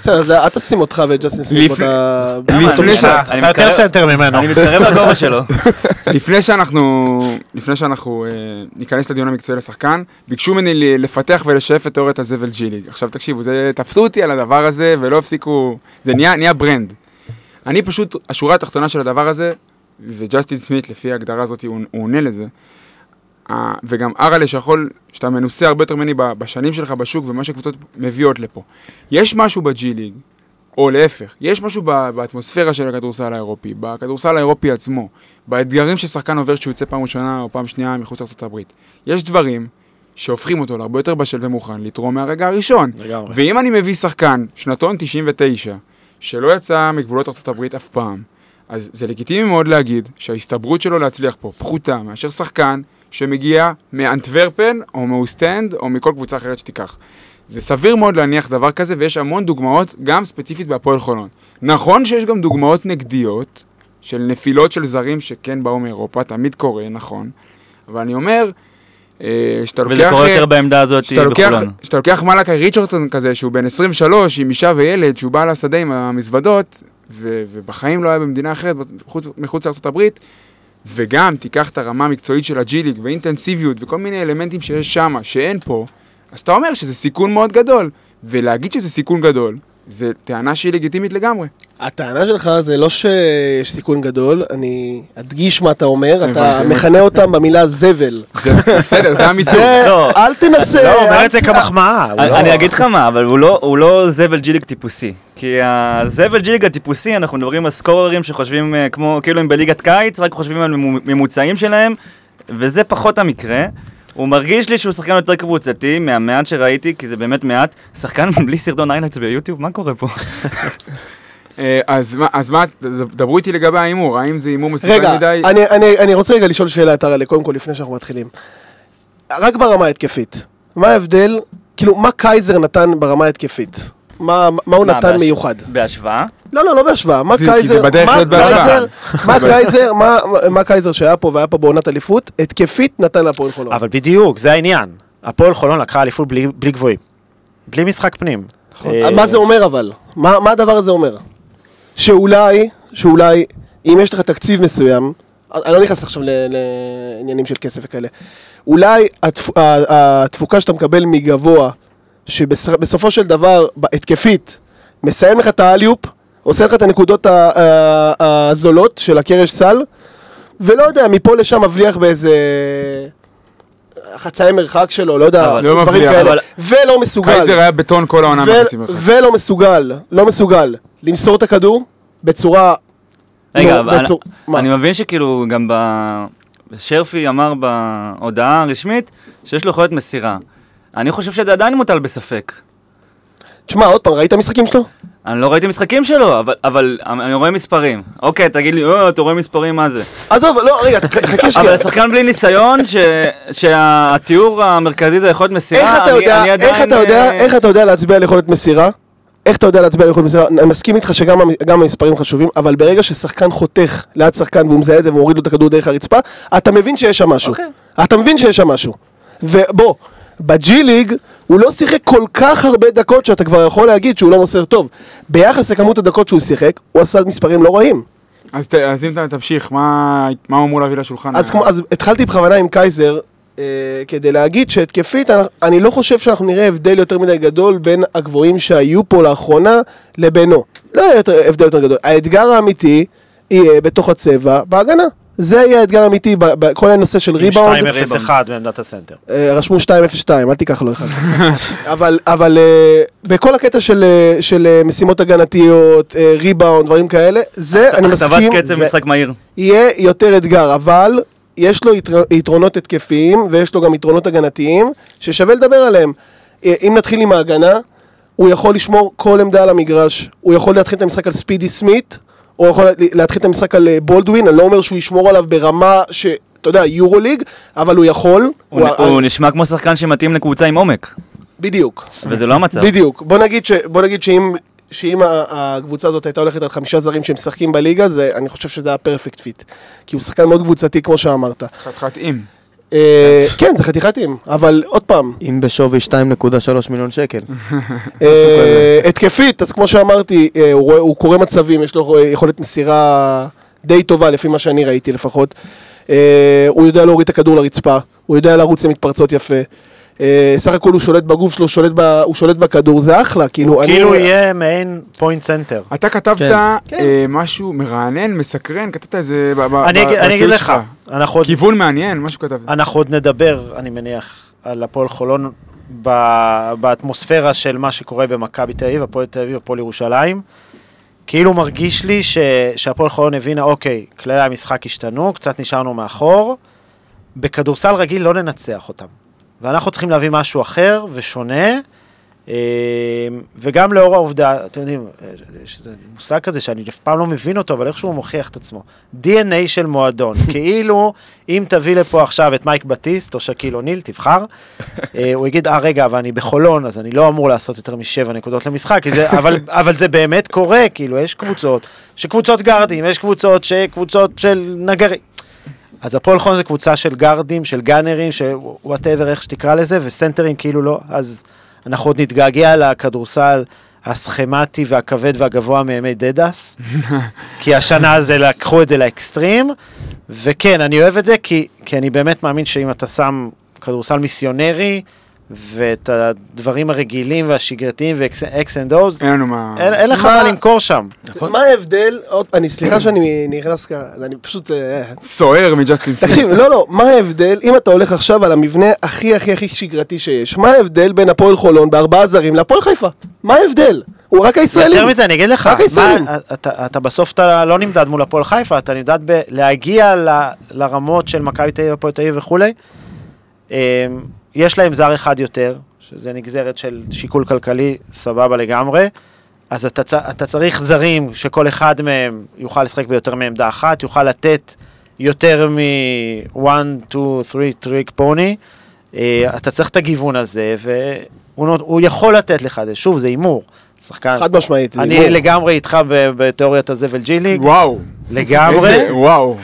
בסדר, אל תשים אותך ואת ג'סטין סמית לפני- באותה... לפני אתה יותר סנטר ממנו. אני מתקרב לגובה שלו. לפני שאנחנו, לפני שאנחנו אה, ניכנס לדיון המקצועי לשחקן, ביקשו ממני לפתח ולשאף את תיאוריית הזבל ג'י ליג. עכשיו תקשיבו, תפסו אותי על הדבר הזה ולא הפסיקו, זה נהיה, ברנד. אני פשוט, השורה התחתונה של הדבר הזה, וג'סטין סמית, לפי ההגדרה הזאת, הוא עונה לזה. וגם אראלה שיכול, שאתה מנוסה הרבה יותר ממני בשנים שלך בשוק ומה שקבוצות מביאות לפה. יש משהו בג'י ליג, או להפך, יש משהו באטמוספירה של הכדורסל האירופי, בכדורסל האירופי עצמו, באתגרים ששחקן עובר כשהוא יוצא פעם ראשונה או פעם שנייה מחוץ הברית. יש דברים שהופכים אותו להרבה יותר בשל ומוכן לתרום מהרגע הראשון. לגמרי. ואם אני מביא שחקן, שנתון 99, שלא יצא מגבולות הברית אף פעם, אז זה לגיטימי מאוד להגיד שההסתברות שלו להצליח פה פחותה מאשר שחקן שמגיע מאנטוורפן או מאוסטנד או מכל קבוצה אחרת שתיקח. זה סביר מאוד להניח דבר כזה, ויש המון דוגמאות, גם ספציפית בהפועל חולון. נכון שיש גם דוגמאות נגדיות של נפילות של זרים שכן באו מאירופה, תמיד קורה, נכון. אבל אני אומר, אה, שאתה לוקח... וזה קורה אה, יותר בעמדה הזאת בכולנו. שאתה לוקח מלאקי ריצ'רדסון כזה, שהוא בן 23, עם אישה וילד, שהוא בא לשדה עם המזוודות, ו- ובחיים לא היה במדינה אחרת, מחוץ לארה"ב, וגם תיקח את הרמה המקצועית של הג'י ליג, ואינטנסיביות, וכל מיני אלמנטים שיש שם, שאין פה, אז אתה אומר שזה סיכון מאוד גדול. ולהגיד שזה סיכון גדול, זה טענה שהיא לגיטימית לגמרי. הטענה שלך זה לא שיש סיכון גדול, אני אדגיש מה אתה אומר, אתה. מכנה אותם במילה זבל. בסדר, זה אמיתי. זה, לא. אל תנסה. לא, הוא אומר את זה כמחמאה. אני לא- אגיד לך מה, אבל הוא לא- לא זבל ג'יליג טיפוסי. כי הזבל ג'יליג הטיפוסי, אנחנו מדברים על סקוררים שחושבים אה, כמו, כאילו הם בליגת קיץ, רק חושבים על ממו- ממוצעים שלהם, וזה פחות המקרה. הוא מרגיש לי שהוא שחקן יותר קבוצתי, מהמעט שראיתי, כי זה באמת מעט. שחקן בלי סרטון highlights ביוטיוב, מה קורה פה? אה, אז מה, אז מה, דברו איתי לגבי ההימור, האם זה הימור מסוכן רגע, מדי? אני, אני, אני רוצה רגע לשאול שאלה את אהרל'ה, קודם כל, לפני שאנחנו מתחילים. רק ברמה ההתקפית, מה ההבדל, כאילו, מה קייזר נתן ברמה ההתקפית? מה, מה הוא מה, נתן בהש- מיוחד? בהשוואה? לא, לא, לא בהשוואה. מה קייזר, מה. קייזר, מה קייזר, מה, מה קייזר שהיה פה והיה פה בעונת אליפות, התקפית נתן להפועל חולון. אבל בדיוק, זה העניין. הפועל חולון לקחה אליפות בלי בלי גבוהים. בלי משחק פנים. אה, מה זה אומר אבל? מה מה הדבר הזה אומר? שאולי, שאולי, אם יש לך תקציב מסוים, אני לא נכנס עכשיו ל- לעניינים של כסף וכאלה, אולי התפוקה שאתה מקבל מגבוה, שבסופו של דבר, התקפית, מסיים לך את האליופ, עושה לך את הנקודות הזולות של הקרש סל, ולא יודע, מפה לשם מבליח באיזה... חצאי מרחק שלו, לא יודע, לא דברים מבליח, כאלה, אבל- ולא מסוגל. קייזר היה בטון כל העונה ו- מחצי מרחק. ולא מסוגל, לא מסוגל למסור את הכדור בצורה... רגע, לא, אבל בצור- מה? אני מבין שכאילו גם ב... שרפי אמר בהודעה הרשמית שיש לו יכולת מסירה. אני חושב שזה עדיין מוטל בספק. תשמע, עוד פעם, ראית משחקים שלו? אני לא ראיתי משחקים שלו, אבל, אבל אני רואה מספרים. אוקיי, תגיד לי, אה, אתה רואה מספרים, מה זה? עזוב, לא, רגע, חכה אבל שנייה. שחקן בלי ניסיון, ש... שהתיאור המרכזי זה יכולת מסירה, איך אתה אני, יודע, אני איך עדיין... אתה יודע, אה, איך אתה יודע להצביע על יכולת מסירה? איך אתה יודע להצביע על יכולת מסירה? אני מסכים איתך שגם המ- גם המספרים חשובים, אבל ברגע ששחקן חותך ליד שחקן והוא מזהה את זה ומוריד לו את הכדור דרך הרצפה, אתה מבין שיש שם משהו. אוקיי. אתה מבין שיש שם משהו. ובוא, בג'י ליג הוא לא שיחק כל כך הרבה דקות שאתה כבר יכול להגיד שהוא לא מוסר טוב. ביחס לכמות הדקות שהוא שיחק, הוא עשה מספרים לא רעים. אז ת- אז אם אתה תמשיך, מה מה הוא אמור להביא לשולחן? אז, כמו, אז התחלתי בכוונה עם קייזר, אה, כדי להגיד שהתקפית, אני, אני לא חושב שאנחנו נראה הבדל יותר מדי גדול בין הגבוהים שהיו פה לאחרונה לבינו. לא יהיה יותר, הבדל יותר גדול. האתגר האמיתי יהיה בתוך הצבע, בהגנה. זה יהיה האתגר האמיתי בכל הנושא של עם ריבאונד. 2-0-1 בעמדת הסנטר. אה, רשמו 202, אל תיקח לו אחד. אבל, אבל אה, בכל הקטע של, אה, של משימות הגנתיות, ריבאונד, דברים כאלה, זה, אני הכתבת מסכים, קצב זה- משחק מהיר. יהיה יותר אתגר, אבל יש לו יתר... יתרונות התקפיים ויש לו גם יתרונות הגנתיים ששווה לדבר עליהם. אם נתחיל עם ההגנה, הוא יכול לשמור כל עמדה על המגרש, הוא יכול להתחיל את המשחק על ספידי סמית, או יכול להתחיל את המשחק על אה, בולדווין, אני לא אומר שהוא ישמור עליו ברמה ש... אתה יודע, יורו ליג, אבל הוא יכול. הוא, הוא נשמע כמו שחקן שמתאים לקבוצה עם עומק, בדיוק. וזה לא המצב. בדיוק. בוא נגיד, ש... בוא נגיד שאם, שאם הקבוצה הזאת הייתה הולכת על חמישה זרים שמשחקים בליגה, זה, אני חושב שזה היה perfect fit. כי הוא שחקן מאוד קבוצתי, כמו שאמרת. חתיכת עם. אה, כן, זה חתיכת עם, אבל עוד פעם, עם בשווי 2.3 מיליון שקל. אה, התקפית, אז כמו שאמרתי, אה, הוא קורא מצבים, יש לו יכולת מסירה די טובה, לפי מה שאני ראיתי לפחות. הוא יודע להוריד את הכדור לרצפה, הוא יודע לרוץ למתפרצות יפה. אה, סך הכל הוא שולט בגוף שלו, שולט ב- הוא שולט בכדור, זה אחלה, כאילו, אני... כאילו יהיה מעין point center. אתה כתבת כן. אה, משהו מרענן, מסקרן, כתבת איזה... ב- ב- אני ב- אגיד- אני אגיד בציוץ לך, עוד- כיוון מעניין, משהו כתבת. אנחנו עוד נדבר, אני מניח, על הפועל חולון ב- באטמוספירה של מה שקורה במכבי תל אביב, הפועל תל אביב, הפועל ירושלים. כאילו מרגיש לי ש- שהפועל חולון הבינה, אוקיי, כללי המשחק השתנו, קצת נשארנו מאחור. בכדורסל רגיל לא ננצח אותם. ואנחנו צריכים להביא משהו אחר ושונה. אה, וגם לאור העובדה, אתם יודעים, יש איזה מושג כזה שאני אף פעם לא מבין אותו, אבל איכשהו הוא מוכיח את עצמו. DNA של מועדון. כאילו, אם תביא לפה עכשיו את מייק בטיסט או שקיל אוניל, תבחר, אה, הוא יגיד, אה רגע, אבל אני בחולון, אז אני לא אמור לעשות יותר משבע נקודות למשחק, זה, אבל, אבל זה באמת קורה, כאילו, יש קבוצות, שקבוצות גארדים, יש קבוצות שקבוצות של נגרים. אז הפועל חולון זה קבוצה של גארדים, של גאנרים, שוואטאבר, איך שתקרא לזה, וסנטרים כאילו לא, אז אנחנו עוד נתגעגע לכדורסל הסכמטי והכבד והגבוה מימי דדס, כי השנה הזה לקחו את זה לאקסטרים, וכן, אני אוהב את זה, כי, כי אני באמת מאמין שאם אתה שם כדורסל מיסיונרי, ואת הדברים הרגילים והשגרתיים ו X's and O's, אין לנו מה... אין, אין לך מה- מה למכור שם. מה ההבדל, עוד- אני סליחה שאני נכנס ככה, אני פשוט... אה, סוער מג'סטין סמית. תקשיב, לא, לא, מה ההבדל, אם אתה הולך עכשיו על המבנה הכי הכי הכי שגרתי שיש, מה ההבדל בין הפועל חולון בארבעה זרים להפועל חיפה? מה ההבדל? הוא רק הישראלים. יותר מזה, אני אגיד לך, רק הישראלים. מה, אתה, אתה בסוף אתה לא נמדד מול הפועל חיפה, אתה נמדד בלהגיע ל, לרמות של מכבי תל אביב, הפועל תל אביב וכולי. יש להם זר אחד יותר, שזה נגזרת של שיקול כלכלי, סבבה לגמרי. אז אתה, אתה צריך זרים שכל אחד מהם יוכל לשחק ביותר מעמדה אחת, יוכל לתת יותר מ-one, two, three, trick pony. אה, אתה צריך את הגיוון הזה, והוא יכול לתת לך את זה. שוב, זה הימור. שחקן... חד משמעית. אני הימור. לגמרי איתך ב- בתיאוריית הזבל G League, וואו. לגמרי. איזה- וואו.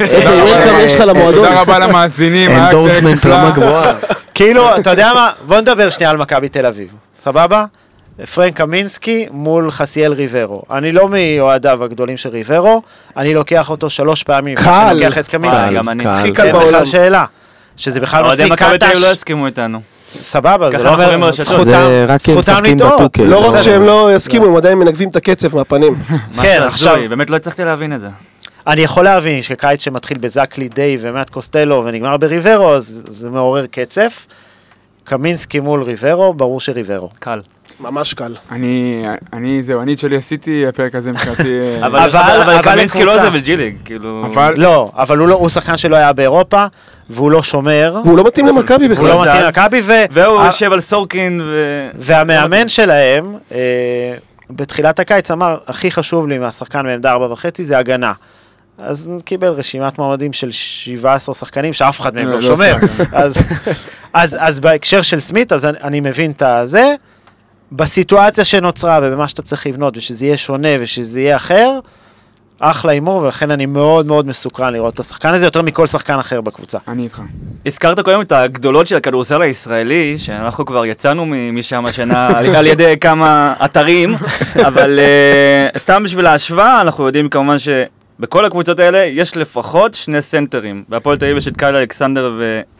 איזה כמה יש לך למועדון. תודה רבה למאזינים. endorsement. רמה גבוהה. כאילו, אתה יודע מה? בוא נדבר שנייה על מכבי תל אביב, סבבה? פרנק קמינסקי מול ג'סיאל ריברו. אני לא מאוהדיו הגדולים של ריברו, אני לוקח אותו שלוש פעמים. קל. שאני לוקח את קמינסקי. גם אני. קל. הכי קל אין בעולם. בכלל שאלה. שזה בכלל אוהדי מצדיק מכבי תל אביב לא קטש. יסכימו איתנו. סבבה, זה לא אומר. זכותם לטעות. לא רק. שהם לא יסכימו, הם עדיין מנגבים את הקצף מהפנים. מה כן, עכשיו- באמת לא הצלחתי להבין את זה. אני יכול להבין שקיץ שמתחיל בזקלי דיי ומאט קוסטלו ונגמר בריברו, אז זה מעורר קצף. קמינסקי מול ריברו, ברור שריברו. קל. ממש קל. אני, אני, זהו, אני את שלי עשיתי, הפרק הזה מבחינתי... אה, אבל קמינסקי לא. עוזב את ג'י ליג, כאילו... אבל- לא, אבל הוא לא- הוא שחקן שלא היה באירופה, והוא לא שומר, והוא לא מתאים למכבי הוא בכלל. לא זז. מתאים למכבי, ו- והוא יושב על סורקין ו... והמאמן שלהם, אה, בתחילת הקיץ אמר, הכי חשוב לי מהשחקן בעמדה ארבע וחצי זה הגנה. אז קיבל רשימת מועמדים של 17 שחקנים שאף אחד מהם לא, לא לא שומר. אז, אז, אז בהקשר של סמית, אז אני, אני מבין את הזה. בסיטואציה שנוצרה ובמה שאתה צריך לבנות, ושזה יהיה שונה ושזה יהיה אחר, אחלה הימור, ולכן אני מאוד מאוד מסוקרן לראות את השחקן הזה יותר מכל שחקן אחר בקבוצה. אני איתך. הזכרת קודם את הגדולות של הכדורסל הישראלי, שאנחנו כבר יצאנו מ- משם השנה על, על ידי כמה אתרים, אבל אה, סתם בשביל ההשוואה, אנחנו יודעים כמובן שבכל הקבוצות האלה יש לפחות שני סנטרים. בהפועל תל אביב יש את קייל אלכסנדר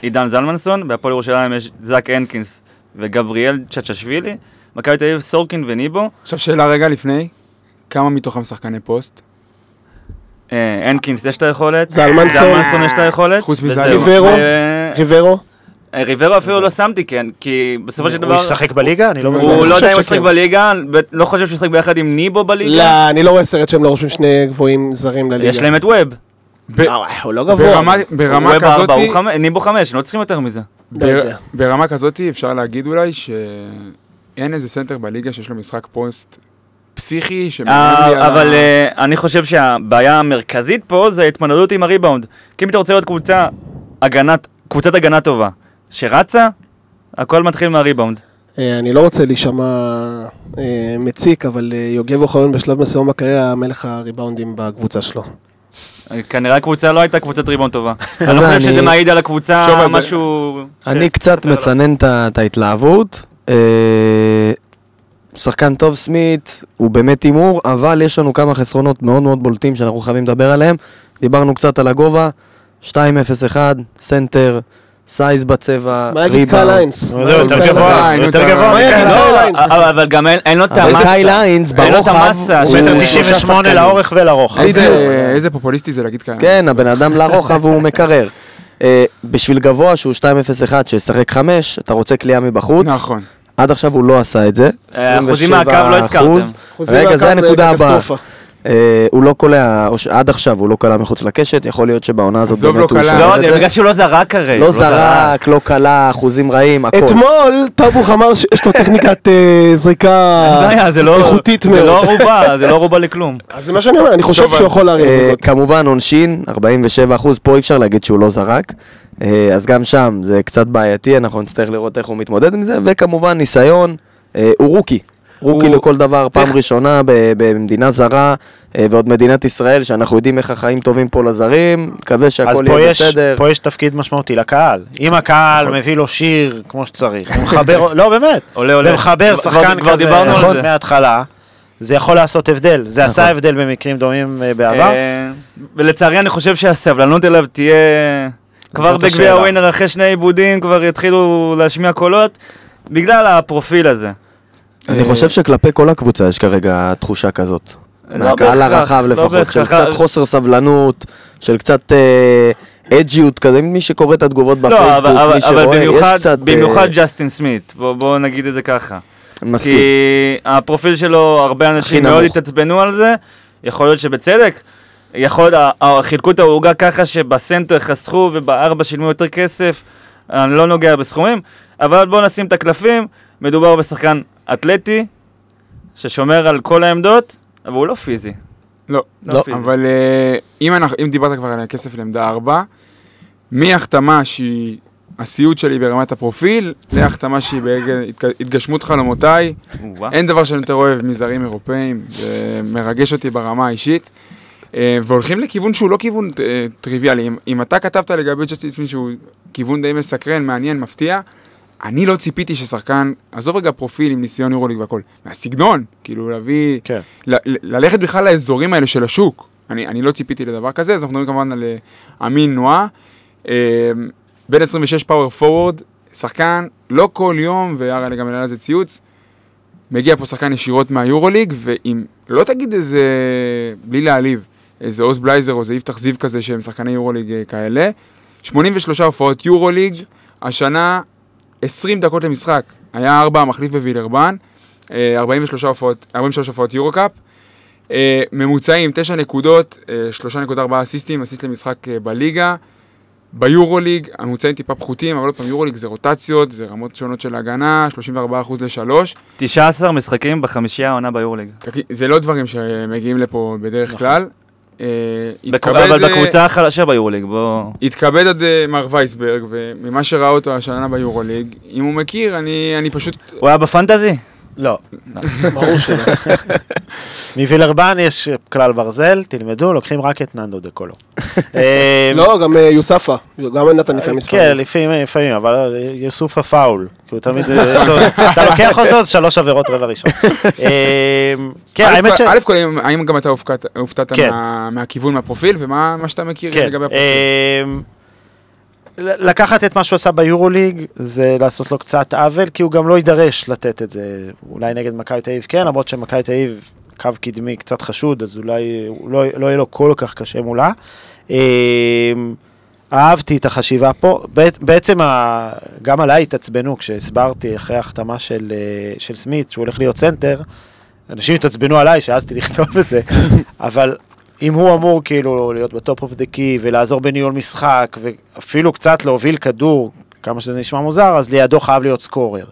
ועידן זלמנסון, בהפועל ירושלים יש זאק הנקינס וגבריאל צ'צ'שווילי, מכבי תל אביב סורקין וניבו, עכשיו שאלה רגע לפני, כמה מתוכם שחקני פוסט? אה, הנקינס יש את היכולת, זלמנסון. יש את היכולת, חוץ מזה. ריברו. ו- ריברו? ריברו אפילו לא שמתי, כן, כי בסופו של דבר... הוא ישחק בליגה? אני לא מבין. הוא לא חושב יודע אם הוא ישחק. בליגה, לא חושב שהוא ישחק ביחד עם ניבו בליגה. לא, אני לא רואה סרט שהם לא רושמים שני גבוהים זרים לליגה. יש להם את ווב. אה, הוא לא גבוה. ברמה, כזאת, ניבו חמש, לא צריכים יותר מזה. לא. ברמה כזאת אפשר להגיד אולי שאין איזה סנטר בליגה שיש לו משחק פוסט פסיכי, ליגל אה, אבל ה... אה, אני חושב שהבעיה המרכזית פה זה ההתמודדות עם הריבאונד. כי אם אתה רוצה להיות קבוצה הגנת, קבוצת הגנה טובה, שרצה, הכל מתחיל מהריבאונד. אה, אני לא רוצה להישמע אה, מציק, אבל אה, יוגב אוחיון בשלב מסוים בקריירה היה מלך הריבאונדים בקבוצה שלו. כנראה הקבוצה לא הייתה קבוצת ריבאונד טובה. אני לא חושב שזה מעיד על הקבוצה משהו... אני קצת. מצנן את ההתלהבות. שחקן טוב סמית, הוא באמת הימור, אבל יש לנו כמה חסרונות מאוד מאוד בולטים שאנחנו חייבים לדבר עליהם. דיברנו קצת על הגובה, 2-0-1, סנטר, size בצבע, מה יגיד קייל היינס? זהו, יותר גבוה, יותר גבוה. לא, היינס? אבל גם אין לו את אבל המסה. קייל היינס אין לו את ברוחב, המסה, הוא הוא- מטר שלושה 98 שחקנים. לאורך ולרוחב. איזה פופוליסטי זה להגיד כאלה. כן, הבן אדם לרוחב הוא מקרר. אה, בשביל גבוה שהוא 2-0-1 שישחק 5, אתה רוצה קליעה מבחוץ. נכון. עד עכשיו הוא לא עשה את זה. אה, אחוזים מהקו לא הזכרתם. רגע, זה הנקודה הבאה. אה, הוא לא קולע, עד עכשיו הוא לא קולע מחוץ לקשת, יכול להיות שבעונה הזאת באמת לא הוא קלע. לא, ישמר את זה זה. בגלל שהוא לא זרק הרי. לא הוא זרק, לא קלע, אחוזים רעים, הכל. אתמול טאבוך אמר שיש לו טכניקת אה, זריקה אין בעיה, זה לא... איכותית זה מאוד. לא ערובה, זה לא ערובה לכלום. אז זה מה שאני אומר, אני חושב שהוא יכול להרים אה, זאת. כמובן עונשין, 47 אחוז, פה אי אפשר להגיד שהוא לא זרק. אה, אז גם שם זה קצת בעייתי, אנחנו נצטרך לראות איך הוא מתמודד עם זה, וכמובן ניסיון, אה, הוא רוקי. רוקי הוא- לכל דבר, פעם צריך- ראשונה ב- במדינה זרה, אה, ועוד מדינת ישראל, שאנחנו יודעים איך החיים טובים פה לזרים, מקווה אז שהכל יהיה יש, בסדר. פה יש תפקיד משמעותי לקהל. אם הקהל נכון. מביא לו שיר כמו שצריך, ומחבר, לא באמת, עולה, עולה. ומחבר כבר- שחקן כבר כזה דיברנו על נכון, זה. מההתחלה, זה יכול לעשות הבדל. זה נכון. עשה הבדל במקרים דומים אה, בעבר. אה, ולצערי אני חושב שהסבלנות אליו תהיה... כבר בגביע. הווינר אחרי שני עיבודים כבר יתחילו להשמיע קולות, בגלל הפרופיל הזה. אני חושב שכלפי כל הקבוצה יש כרגע תחושה כזאת. לא מהקהל הרחב לא לפחות, של. קצת חוסר סבלנות, של קצת אה, אג'יות כזה, מי שקורא את התגובות לא, בפייסבוק, אבל, אבל, מי שרואה, יש במיוחד, קצת... במיוחד אה, ג'סטין סמית, בוא, בוא נגיד את זה ככה. מסכים. כי הפרופיל שלו, הרבה אנשים מאוד. התעצבנו על זה, יכול להיות שבצדק. יכול להיות, חילקו את העוגה ככה שבסנטר חסכו ובארבע שילמו יותר כסף, אני לא נוגע בסכומים, אבל בואו נשים את הקלפים, מדובר בשחקן אתלטי, ששומר על כל העמדות, אבל הוא לא פיזי. לא, לא פיזי. אבל אה, אם אנחנו- אם דיברת כבר על הכסף לעמדה 4, מהחתמה שהיא הסיוט שלי ברמת הפרופיל, להחתמה שהיא בהתגשמות חלומותיי. אין דבר שאני יותר אוהב מזרים אירופאים, זה מרגש אותי ברמה האישית. אה, והולכים לכיוון שהוא לא כיוון אה, טריוויאלי. אם, אם אתה כתבת לגבי ג'סטין סמית שהוא כיוון די מסקרן, מעניין, מפתיע, אני לא ציפיתי ששחקן, עזוב רגע פרופיל עם ניסיון יורוליג והכל, מהסגנון, כאילו להביא, כן. ל- ל- ללכת בכלל לאזורים האלה של השוק. אני, אני לא ציפיתי לדבר כזה, אז אנחנו מדברים כמובן על אה, אמין נועה, בן 26 פאוור פורוורד, שחקן לא כל יום, והרי גם העלה לזה ציוץ, מגיע פה שחקן ישירות מהיורוליג, ואם לא תגיד איזה, בלי להעליב, איזה עוז בלייזר או איזה יפתח זיו כזה שהם שחקני יורוליג אה, כאלה, 83 הופעות יורוליג, השנה 20 דקות למשחק, היה 4 מחליף בווילרבן, אה, 43 הופעות, 43 הופעות יורו-קאפ, אה, ממוצעים 9 נקודות, אה, 3.4 אסיסטים, אסיסט למשחק אה, בליגה. ביורוליג הממוצעים טיפה פחותים, אבל עוד פעם יורוליג זה רוטציות, זה רמות שונות של הגנה, 34% ל-3. 19 משחקים בחמישייה העונה ביורליג. זה לא דברים שמגיעים לפה בדרך כלל. אה, יתכבד, אבל אה, בקבוצה החלשה ביורליג, בוא... יתכבד עד אה, מר וייסברג, וממה שראה אותו השנה ביורוליג, אם הוא מכיר, אני פשוט... הוא היה בפנטזי? לא. ברור שלא. מווילרבן יש כלל ברזל, תלמדו, לוקחים רק את ננדו דה קולו. אה, לא, גם אה, יוספה, גם נתן לפעמים מספרים. כן, לפעמים, אבל אה, יוסוף הפאול. כי הוא תמיד, אה, אתה לוקח אותו, אז שלוש עבירות רבע ראשון. אה, כן, האמת ש... א' כל, האם- גם אתה הופתעת, כן. מה, מהכיוון, מהפרופיל, ומה מה שאתה מכיר כן, לגבי הפרופיל? לקחת את מה שהוא עשה ביורוליג זה לעשות לו קצת עוול, כי הוא גם לא יידרש לתת את זה. אולי נגד מכבי תל אביב כן, למרות שמכבי תל אביב קו קדמי קצת חשוד, אז אולי לא, לא יהיה לו כל כך קשה מולה. אמ, אהבתי את החשיבה פה, בעצ- בעצם. גם עליי התעצבנו כשהסברתי אחרי ההחתמה של, אה, של סמית, שהוא הולך להיות סנטר, אנשים התעצבנו עליי שהעזתי לכתוב את זה, אבל אם הוא אמור כאילו להיות ב top of the key ולעזור בניהול משחק ואפילו קצת להוביל כדור, כמה שזה נשמע מוזר, אז לידו חייב להיות scorer.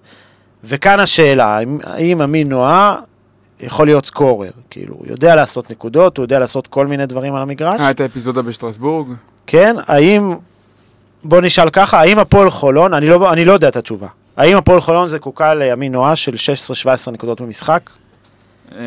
וכאן השאלה, האם- אמין נועה יכול להיות סקורר? כאילו, הוא יודע לעשות נקודות, הוא יודע לעשות כל מיני דברים על המגרש, היה את האפיזודה בשטרסבורג. כן? האם, בוא נשאל ככה, האם הפועל חולון, אני לא, אני לא יודע את התשובה, האם הפועל חולון זקוקה לימין נועה של 16-17 נקודות במשחק?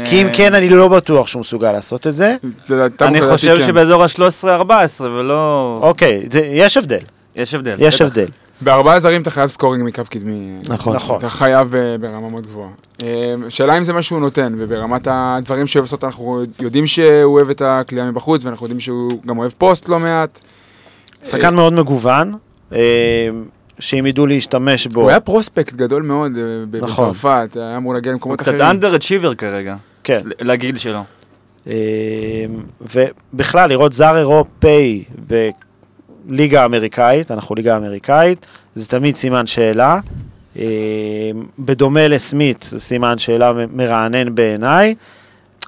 כי אם כן, אני לא בטוח שהוא מסוגל לעשות את זה. אני לדעתי חושב כן. שבאזור ה-13-14 ולא... אוקיי, זה, יש הבדל, יש הבדל. יש. הבדל. בארבעה זרים אתה חייב scoring מקו קדמי. נכון. נכון. אתה חייב אה, ברמה מאוד גבוהה. אה, שאלה אם זה מה שהוא נותן, וברמת הדברים שהוא אוהב לעשות, אנחנו יודעים שהוא אוהב את הקליעה מבחוץ, ואנחנו יודעים שהוא גם אוהב פוסט לא מעט. שחקן מאוד מגוון, אה, שאם ידעו להשתמש בו, הוא היה prospect גדול מאוד אה, נכון. בצרפת, היה אמור להגיע הוא למקומות קצת אחרים. underachiever כרגע, כן. לגיל שלו. אה, ובכלל, לראות זר אירופאי בליגה האמריקאית, אנחנו ליגה אמריקאית, זה תמיד סימן שאלה. אה, בדומה לסמית, זה סימן שאלה מרענן בעיניי,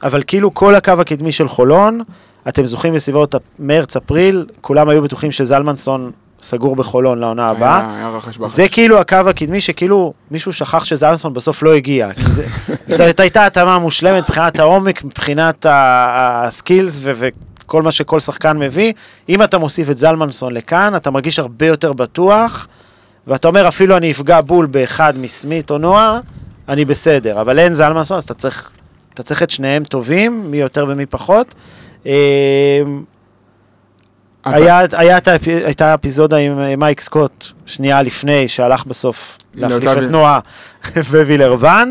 אבל כאילו כל הקו הקדמי של חולון, אתם זוכרים בסביבות מרץ-אפריל, כולם היו בטוחים שזלמנסון סגור בחולון לעונה הבאה. היה רחש בחש. זה כאילו הקו הקדמי שכאילו מישהו שכח שזלמנסון בסוף לא הגיע. זאת הייתה התאמה מושלמת מבחינת העומק, מבחינת הסקילס וכל מה שכל שחקן מביא. אם אתה מוסיף את זלמנסון לכאן, אתה מרגיש הרבה יותר בטוח, ואתה אומר אפילו אני אפגע בול באחד מסמית או נועה, אני בסדר. אבל אין זלמנסון, אז אתה צריך, אתה צריך את שניהם טובים, מי יותר ומי פחות. אה, היה, היה, הייתה אפיזודה עם אה, מייק סקוט, שנייה לפני, שהלך בסוף להחליף את נועה ווילרבן.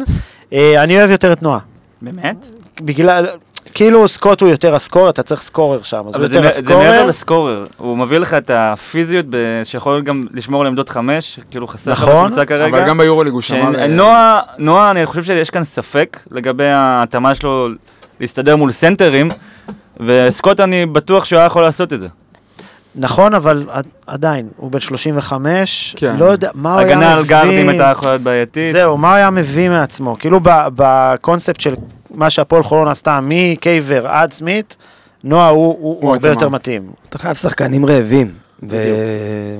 אה, אני אוהב יותר את נועה. באמת? בגלל, כאילו סקוט הוא יותר הסקורר, אתה צריך סקורר שם, אז הוא יותר מ- זה מעבר הסקורר. לסקורר, הוא מביא לך את הפיזיות שיכול גם לשמור על עמדות חמש, כאילו חסר לך נכון, בקבוצה כרגע. אבל גם ביורוליג הוא שמר... אה, נועה, נועה, אני חושב שיש כאן ספק לגבי ההתאמה שלו להסתדר מול סנטרים, וסקוט אני בטוח שהוא היה יכול לעשות את זה. נכון, אבל עד- עדיין, הוא בן 35, כן. לא יודע, מה הוא היה מביא. הגנה על גארדים הייתה יכולה להיות בעייתית. זהו, מה הוא היה מביא מעצמו? כאילו בקונספט של מה שהפועל חולון עשתה מקייבר עד סמית, נועה הוא, הוא, הוא הוא הרבה יותר. מתאים. אתה חייב שחקנים רעבים.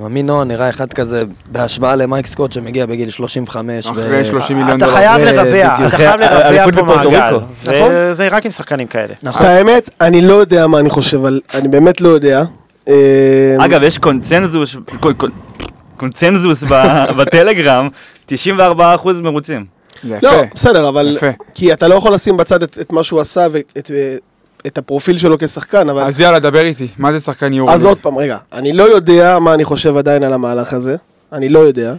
וממין נועה נראה אחד כזה, בהשוואה למייק סקוט שמגיע בגיל 35. אחרי ו- 30 מיליון אתה דולר. חייב זה לרבע. אתה חייב לרבע פה מעגל. ריקו. נכון. וזה רק עם שחקנים כאלה. נכון. האמת, אני לא יודע מה אני חושב. אני באמת לא יודע. אה, אגב, יש קונצנזוס, קונ- קונ- קונצנזוס ב- בטלגרם, 94% מרוצים. זה לא. בסדר, אבל... יפה. כי אתה לא יכול לשים בצד את את מה שהוא עשה ואת את הפרופיל שלו כשחקן, אבל... אז יאללה, דבר איתי. מה זה שחקן יורוליג? אז עוד פעם, רגע, אני לא יודע מה אני חושב עדיין על המהלך הזה, אני לא יודע,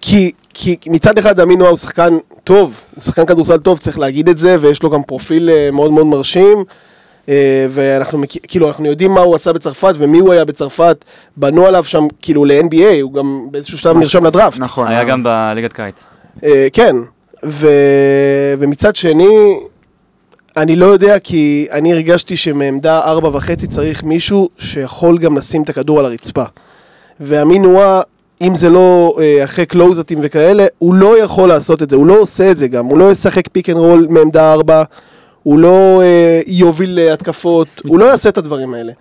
כי כי מצד אחד אמינו הוא שחקן טוב, הוא שחקן כדורסל טוב, צריך להגיד את זה, ויש לו גם פרופיל אה, מאוד מאוד מרשים. אה, ואנחנו כאילו, אנחנו יודעים מה הוא עשה בצרפת ומי הוא היה בצרפת, בנו עליו שם כאילו ל-NBA, הוא גם באיזשהו שלב נרשם לדראפט. נכון. היה גם בליגת קיץ. אה, כן, ו... ומצד שני, אני לא יודע כי אני הרגשתי שמעמדה ארבע וחצי צריך מישהו שיכול גם לשים את הכדור על הרצפה. ואמין נועה, אם זה לא אה, אחרי קלוזאאוטים וכאלה, הוא לא יכול לעשות את זה, הוא לא עושה את זה גם, הוא לא ישחק pick and roll מעמדה ארבע, הוא לא אה, יוביל להתקפות, הוא לא יעשה את הדברים האלה.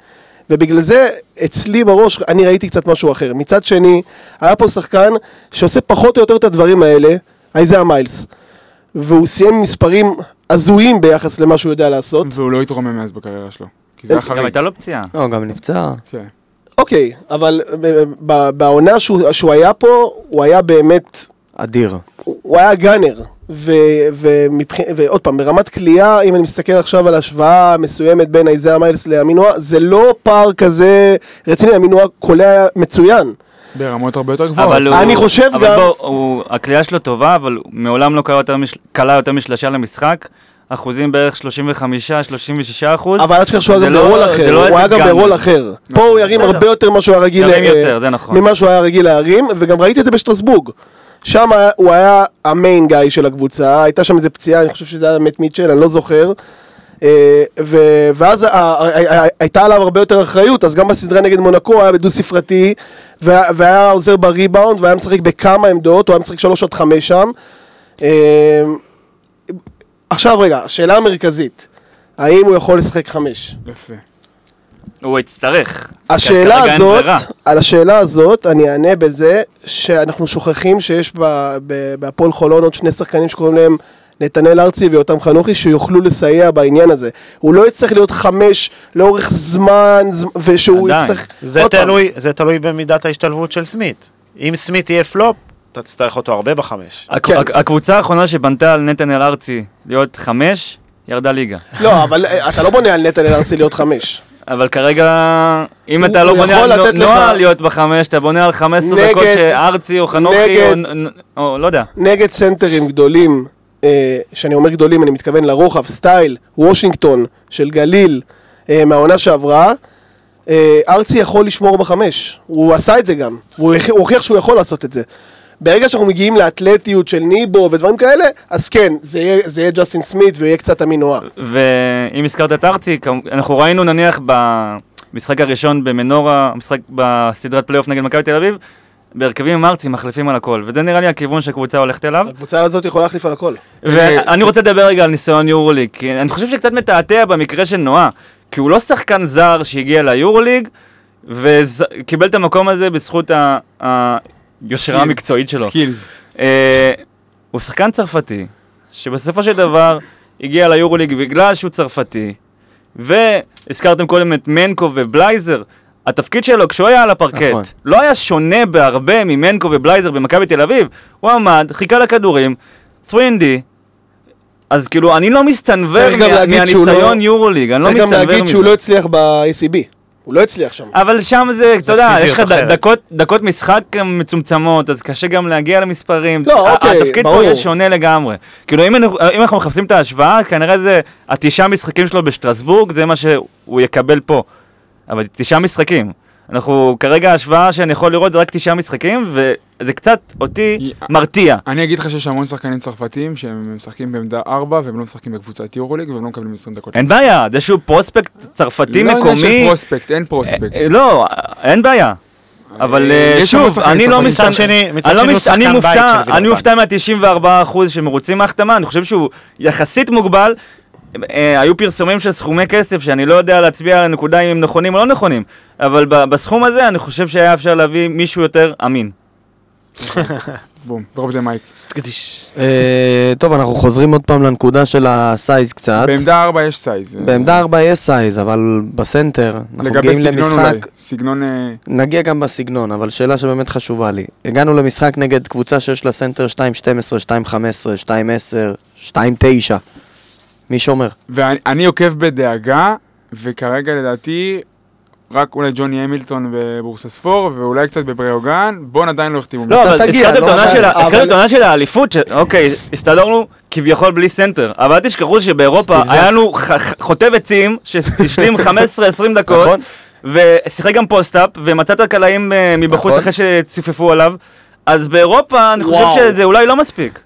ובגלל זה, אצלי בראש, אני ראיתי קצת משהו אחר. מצד שני, היה פה שחקן שעושה פחות או יותר את הדברים האלה, איזאה מיילס. והוא סיים מספרים הזויים ביחס למה שהוא יודע לעשות. והוא לא התרומם מאז בקריירה שלו. כי זה היה גם חריג. הייתה לו פציעה. לא, גם נפצע. כן. אוקיי, אבל ב- ב- בעונה שהוא היה פה, הוא היה באמת, אדיר. הוא היה גאנר. ו, ומבח... ועוד פעם, ברמת כליאה, אם אני מסתכל עכשיו על השוואה מסוימת בין איזאה מיילס לאמינואה, זה לא פער כזה רציני, אמינואה קולע מצוין. ברמות הרבה יותר גבוהות. אבל הוא- אני חושב אבל גם- בוא, הוא- הקליעה שלו טובה, אבל מעולם לא קלע יותר מש- יותר משלושה למשחק. אחוזים בערך 35-36 אחוז. אבל אל תשכח שהוא היה גם לא- ברול אחר, לא הוא היה גם. ברול אחר. פה הוא ירים בסדר. הרבה יותר ירים נכון. ממה שהוא היה רגיל להרים, וגם ראיתי את זה בשטרסבורג. שם הוא היה המיין גאי של הקבוצה, הייתה שם איזה פציעה, אני חושב שזה היה מת מיטשל, אני לא זוכר. אה, ו- ואז הייתה עליו הרבה יותר אחריות, אז גם בסדרה נגד מונקו היה בדו ספרתי, וה- והיה עוזר בריבאונד, והיה משחק בכמה עמדות, הוא היה משחק שלוש עד חמש שם. אה, עכשיו רגע, השאלה המרכזית, האם הוא יכול לשחק חמש? יפה. הוא יצטרך. השאלה הזאת. על השאלה הזאת, אני אענה בזה שאנחנו שוכחים שיש ב- ב- בהפועל חולון עוד שני שחקנים שקוראים להם נתנאל ארצי ויותם חנוכי שיוכלו לסייע בעניין הזה. הוא לא יצטרך להיות חמש לאורך זמן, ושהוא עדיין. יצטרך... זה תלוי, זה תלוי במידת ההשתלבות של סמית. אם סמית יהיה פלופ, אתה תצטרך אותו הרבה בחמש. הק- כן. הק- הקבוצה האחרונה שבנתה על נתנאל ארצי להיות חמש, ירדה ליגה. לא, אבל אה, אתה לא בונה על נתנאל ארצי להיות חמש. אבל כרגע, אם אתה לא בונה על נועה להיות בחמש, אתה בונה על 15 נגד- דקות שארצי או חנוכי או נגד- לא יודע. נגד סנטרים גדולים, אה, שאני אומר גדולים, אני מתכוון לרוחב, style, וושינגטון של גליל אה, מהעונה שעברה, אה, ארצי יכול לשמור בחמש. הוא עשה את זה גם. הוא הוכיח שהוא יכול לעשות את זה. ברגע שאנחנו מגיעים לאתלטיות של ניבו ודברים כאלה, אז כן, זה יהיה, זה יהיה ג'סטין סמית ויהיה קצת אמין נועה. ואם הזכרת את ארצי, אנחנו ראינו נניח במשחק הראשון במנורה, משחק בסדרת פלייאוף נגד מכבי תל אביב, בהרכבים עם ארצי מחליפים על הכל, וזה נראה לי הכיוון שהקבוצה הולכת אליו. הקבוצה הזאת יכולה להחליף על הכל. ואני רוצה לדבר רגע על ניסיון יורוליג, כי אני חושב שקצת מתעתע במקרה של נועה, כי הוא לא שחקן זר שהגיע ליורוליג, וקיבל את המקום הזה בזכות ה- היושרה המקצועית שלו. skills. אה, הוא שחקן צרפתי, שבסופו של דבר הגיע ליורוליג בגלל שהוא צרפתי, והזכרתם קודם את מנקו ובלייזר. התפקיד שלו כשהוא היה על הפרקט נכון. לא היה שונה בהרבה ממנקו ובלייזר במכבי תל אביב. הוא עמד, חיכה לכדורים, 3D, אז כאילו אני לא מסתנוור מה- מהניסיון לא- יורוליג, אני לא צריך גם מסתנוור להגיד שהוא מזה. לא הצליח ב-ACB. הוא לא הצליח שם. אבל שם זה, אתה יודע, יש לך. דקות, דקות משחק מצומצמות, אז קשה גם להגיע למספרים. לא, אוקיי, התפקיד ברור. פה יהיה שונה לגמרי. כאילו, אם, אנחנו- אם אנחנו מחפשים את ההשוואה, כנראה זה התשעה משחקים שלו בשטרסבורג, זה מה שהוא יקבל פה. אבל תשעה משחקים. אנחנו, כרגע ההשוואה שאני יכול לראות רק תשעה משחקים, וזה קצת אותי מרתיע. אני אגיד לך שיש המון שחקנים צרפתיים שהם משחקים בעמדה 4 והם לא משחקים בקבוצת יורוליג והם לא מקבלים 20 דקות. אין בעיה, זה שהוא פרוספקט צרפתי לא עניין של מקומי, פרוספקט, אין פרוספקט. אה, לא, אין בעיה. אבל אה, המון שוב, אני לא. מסתכל... אני לא אני מופתע, אני. מופתע מה-94% שמרוצים מההחתמה, אני חושב שהוא יחסית מוגבל. אה, היו פרסומים של סכומי כסף שאני לא יודע להצביע על הנקודה אם הם נכונים או לא נכונים, אבל ב- בסכום הזה אני חושב שהיה אפשר להביא מישהו יותר אמין. boom, drop the mic. סטקדיש. אה, טוב, אנחנו חוזרים עוד פעם לנקודה של ה size קצת. בעמדה 4 יש size. בעמדה 4 יש size, אבל בסנטר, אנחנו לגבי מגיעים סגנון אולי. למשחק, סגנון... אה, נגיע גם בסגנון, אבל שאלה שבאמת חשובה לי. הגענו למשחק נגד קבוצה שיש לה סנטר 2-12, 2-15, 2-10, 2-9. מי שומר? ואני אני עוקב בדאגה, וכרגע לדעתי רק אולי ג'וני המילטון בבורסספור, ואולי קצת בבריאוגן, בון עדיין לא החתימו. לא, אבל הזכרתם לא את העונה. של האליפות, אוקיי, הסתדרנו כביכול בלי סנטר, אבל אל תשכחו שבאירופה. היה לנו חוטב עצים שהשלים 15-20 דקות, נכון. ושיחק גם post-up, ומצא את הקלעים אה, מבחוץ נכון. אחרי שציפפו עליו, אז באירופה אני חושב. שזה אולי לא מספיק.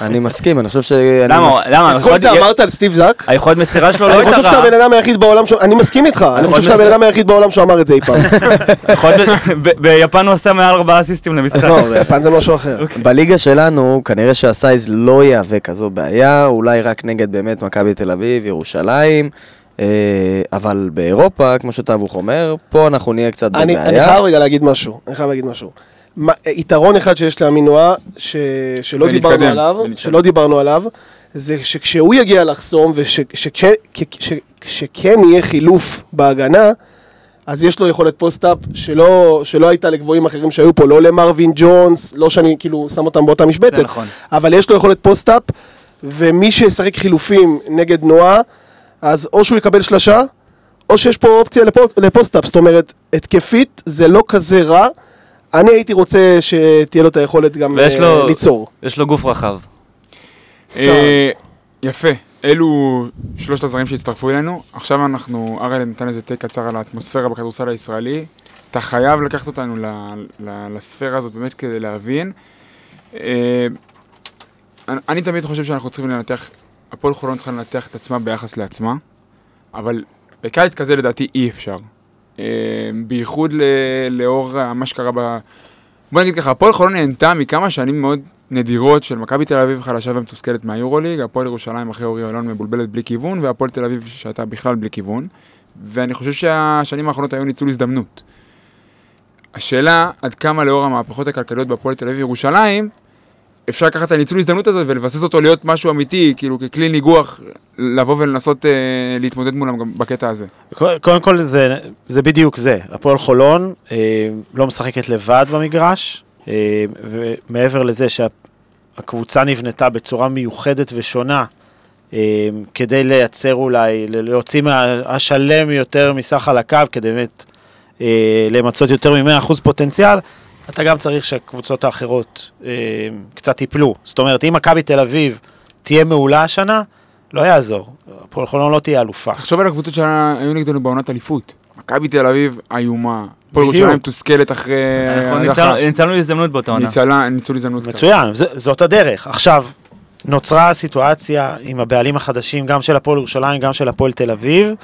אני מסכים, אני חושב שאני... למה? למה? את כל זה אמרת על סטיב זאק? היכולת מסירה שלו לא אני הייתה חושב שאתה רעה. הבן אדם היחיד בעולם ש... אני מסכים איתך, אני חושב שאתה הבן אדם היחיד בעולם שאמר את זה אי פעם. ביפן הוא עשה מעל ארבעה אסיסטים למשחק. עזוב, ביפן זה משהו אחר. בליגה שלנו, כנראה שהסייז לא יהווה כזו בעיה, אולי רק נגד באמת מכבי תל אביב, ירושלים, אה, אבל באירופה, כמו שטאבוך אומר, פה אנחנו נהיה קצת אני אני בבעיה. חייב רגע להגיד משהו, אני חייב להגיד משהו. מה- יתרון אחד שיש לאמין נועה, ש- שלא דיברנו עליו, ונתקדם. שלא דיברנו עליו, זה שכשהוא יגיע לחסום ושכן יהיה חילוף בהגנה, אז יש לו יכולת post-up שלא, שלא הייתה לגבוהים אחרים שהיו פה, לא למרווין ג'ונס, לא שאני כאילו שם אותם באותה משבצת, נכון. אבל יש לו יכולת post-up, ומי שישחק חילופים נגד נועה, אז או שהוא יקבל שלשה, או שיש פה אופציה לפו- לפוסט-אפ, זאת אומרת, התקפית זה לא כזה רע, אני הייתי רוצה שתהיה לו את היכולת גם ויש אה, לו- ליצור. יש לו גוף רחב. אה, יפה, אלו שלושת הזרים שהצטרפו אלינו. עכשיו אנחנו, אראל נתן איזה טייק קצר על האטמוספירה בכדורסל הישראלי. אתה חייב לקחת אותנו ל- ל- לספירה הזאת באמת כדי להבין. אה, אני- אני תמיד חושב שאנחנו צריכים לנתח, הפועל חולון צריכה לנתח את עצמה ביחס לעצמה, אבל בקיץ כזה לדעתי אי אפשר. אה, בייחוד לאור מה שקרה ב... בוא נגיד ככה, הפועל חולון נהנתה מכמה שנים מאוד נדירות של מכבי תל אביב חלשה ומתוסכלת מהיורוליג, הפועל ירושלים אחרי אורי אלון מבולבלת בלי כיוון, והפועל תל אביב שהייתה בכלל בלי כיוון. ואני חושב שהשנים האחרונות היו ניצול הזדמנות. השאלה, עד כמה לאור המהפכות הכלכליות בהפועל תל אביב וירושלים, אפשר לקחת את הניצול הזדמנות הזאת ולבסס אותו להיות משהו אמיתי, כאילו ככלי ניגוח, לבוא ולנסות אה, להתמודד מולם גם בקטע הזה. קודם כל זה, זה בדיוק זה, הפועל חולון אה, לא משחקת לבד במגרש, אה, ומעבר לזה שהקבוצה נבנתה בצורה מיוחדת ושונה, אה, כדי לייצר אולי, להוציא מהשלם יותר מסך על הקו, כדי באמת אה, למצות יותר מ-100% פוטנציאל, אתה גם צריך שהקבוצות האחרות אה, קצת ייפלו. זאת אומרת, אם מכבי תל אביב תהיה מעולה השנה, לא יעזור. הפועל חולון לא תהיה אלופה. תחשוב על הקבוצות שהיו נגדנו בעונת אליפות. מכבי תל אביב איומה, הפועל בדיוק. ירושלים מתוסכלת אחרי... ניצלנו- הזדמנות באותה עונה. ניצלה, ניצול הזדמנות. מצוין, זאת הדרך. עכשיו, נוצרה הסיטואציה עם הבעלים החדשים, גם של הפועל ירושלים, גם של הפועל תל אביב,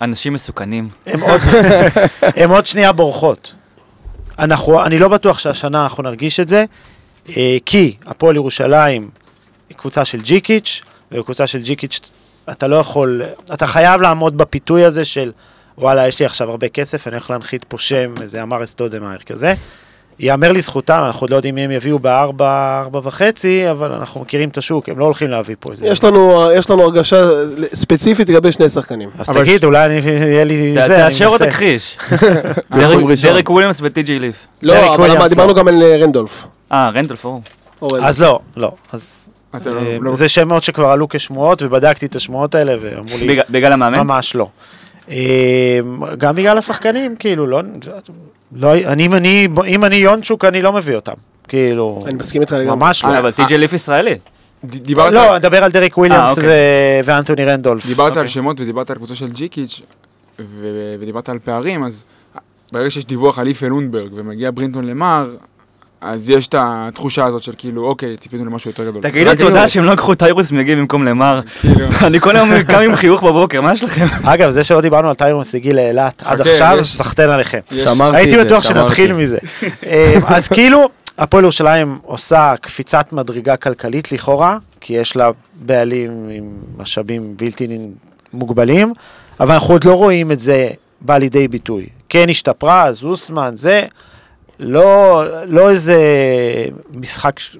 אנשים מסוכנים. הם עוד, הם עוד שנייה בורחות. אנחנו, אני לא בטוח שהשנה אנחנו נרגיש את זה, אה, כי הפועל ירושלים היא קבוצה של ג'יקיץ', ובקבוצה של ג'יקיץ' אתה לא יכול, אתה חייב לעמוד בפיתוי הזה של וואלה, יש לי עכשיו הרבה כסף, אני הולך להנחית פה שם, איזה אמר אסטודמאייר כזה. ייאמר לזכותם, אנחנו עוד לא יודעים מי הם יביאו בארבע, ארבע וחצי, אבל אנחנו מכירים את השוק, הם לא הולכים להביא פה איזה... יש לנו, יש לנו הרגשה ספציפית לגבי שני שחקנים. אז תגיד, ש- אולי אני, יהיה לי ת- זה, תאשר או. תכחיש. דרק- וויליאמס וטי.ג'יי ליף. לא, אבל דיברנו לא. גם על אה, רנדולף. אה, רנדולף, ברור. אורן. אז לא, לא. אז לא- אה, לא- זה שמות שכבר עלו כשמועות, ובדקתי את השמועות האלה, ואמרו לי, בגלל- בגלל המאמן? ממש לא. אה, גם בגלל השחקנים, כאילו, לא... לא אני, אם אני, אם אני יונצ'וק, אני לא מביא אותם. כאילו, אני מסכים איתך לגמרי. ממש לא. אה, אבל טי.ג'יי ליף ישראלי. דיברת לא, נדבר על דרק וויליאמס אה, אוקיי. ו- ואנטוני רנדולף. דיברת על אוקיי. שמות ודיברת על קבוצה של ג'יקיץ' ודיברת על פערים, אז ברגע שיש דיווח על איפה לונדברג ומגיע ברינטון למר, אז יש את התחושה הזאת של כאילו, אוקיי, ציפינו למשהו יותר גדול. תגידו רק תודה. שהם לא לקחו טיירוס מגיע במקום למר. כאילו, אני כל היום קם עם חיוך בבוקר, מה יש לכם? אגב, זה שלא דיברנו על טיירוס הגיע לאילת עד עכשיו, סחטיין עליכם. יש- שמרתי את זה, הייתי בטוח. שנתחיל מזה. אה, אז כאילו, הפועל ירושלים עושה קפיצת מדרגה כלכלית לכאורה, כי יש לה בעלים עם משאבים בלתי מוגבלים, אבל אנחנו עוד לא רואים את זה בא לידי ביטוי. כן השתפרה, זוסמן, זה לא, לא איזה משחק, ש-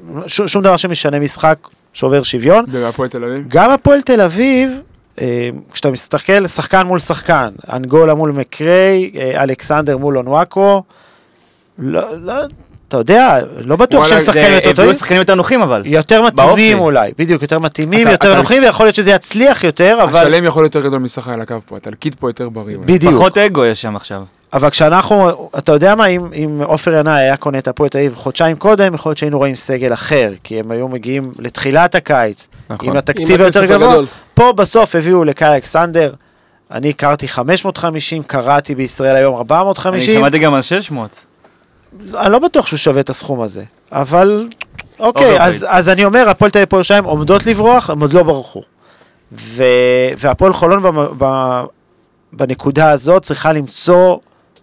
שום דבר שמשנה משחק שובר שוויון. בהפועל תל אביב. גם הפועל תל אביב, אה, כשאתה מסתכל שחקן מול שחקן, אנגולה מול מקריי, אה, אלכסנדר מול אונואקו, לא, לא, אתה יודע, לא בטוח שהם שחקנים יותר טובים. שחקנים יותר נוחים אבל. יותר. מתאימים אולי, בדיוק, יותר מתאימים, יותר נוחים, ויכול להיות שזה יצליח יותר, אבל... השלם יכול להיות יותר גדול מסחר על הקו פה, התלקיט פה יותר בריא. בדיוק. פחות אגו יש שם עכשיו. אבל כשאנחנו, אתה יודע מה, אם, אם עופר ינאי היה קונה את הפועל תל אביב חודשיים קודם, יכול להיות שהיינו רואים סגל אחר, כי הם היו מגיעים לתחילת הקיץ, נכון. עם התקציב היותר גבוה. הגדול. פה בסוף הביאו לקאי אלכסנדר, אני הכרתי 550, קראתי בישראל היום אני 450, שמעתי גם על 600. אני לא בטוח שהוא שווה את הסכום הזה, אבל אוקיי, overpaid. אז, אז אני אומר, הפועל תל אביב ירושלים עומדות לברוח, הם עוד לא ברחו. ו, והפועל חולון במ, ב, בנקודה הזאת צריכה למצוא,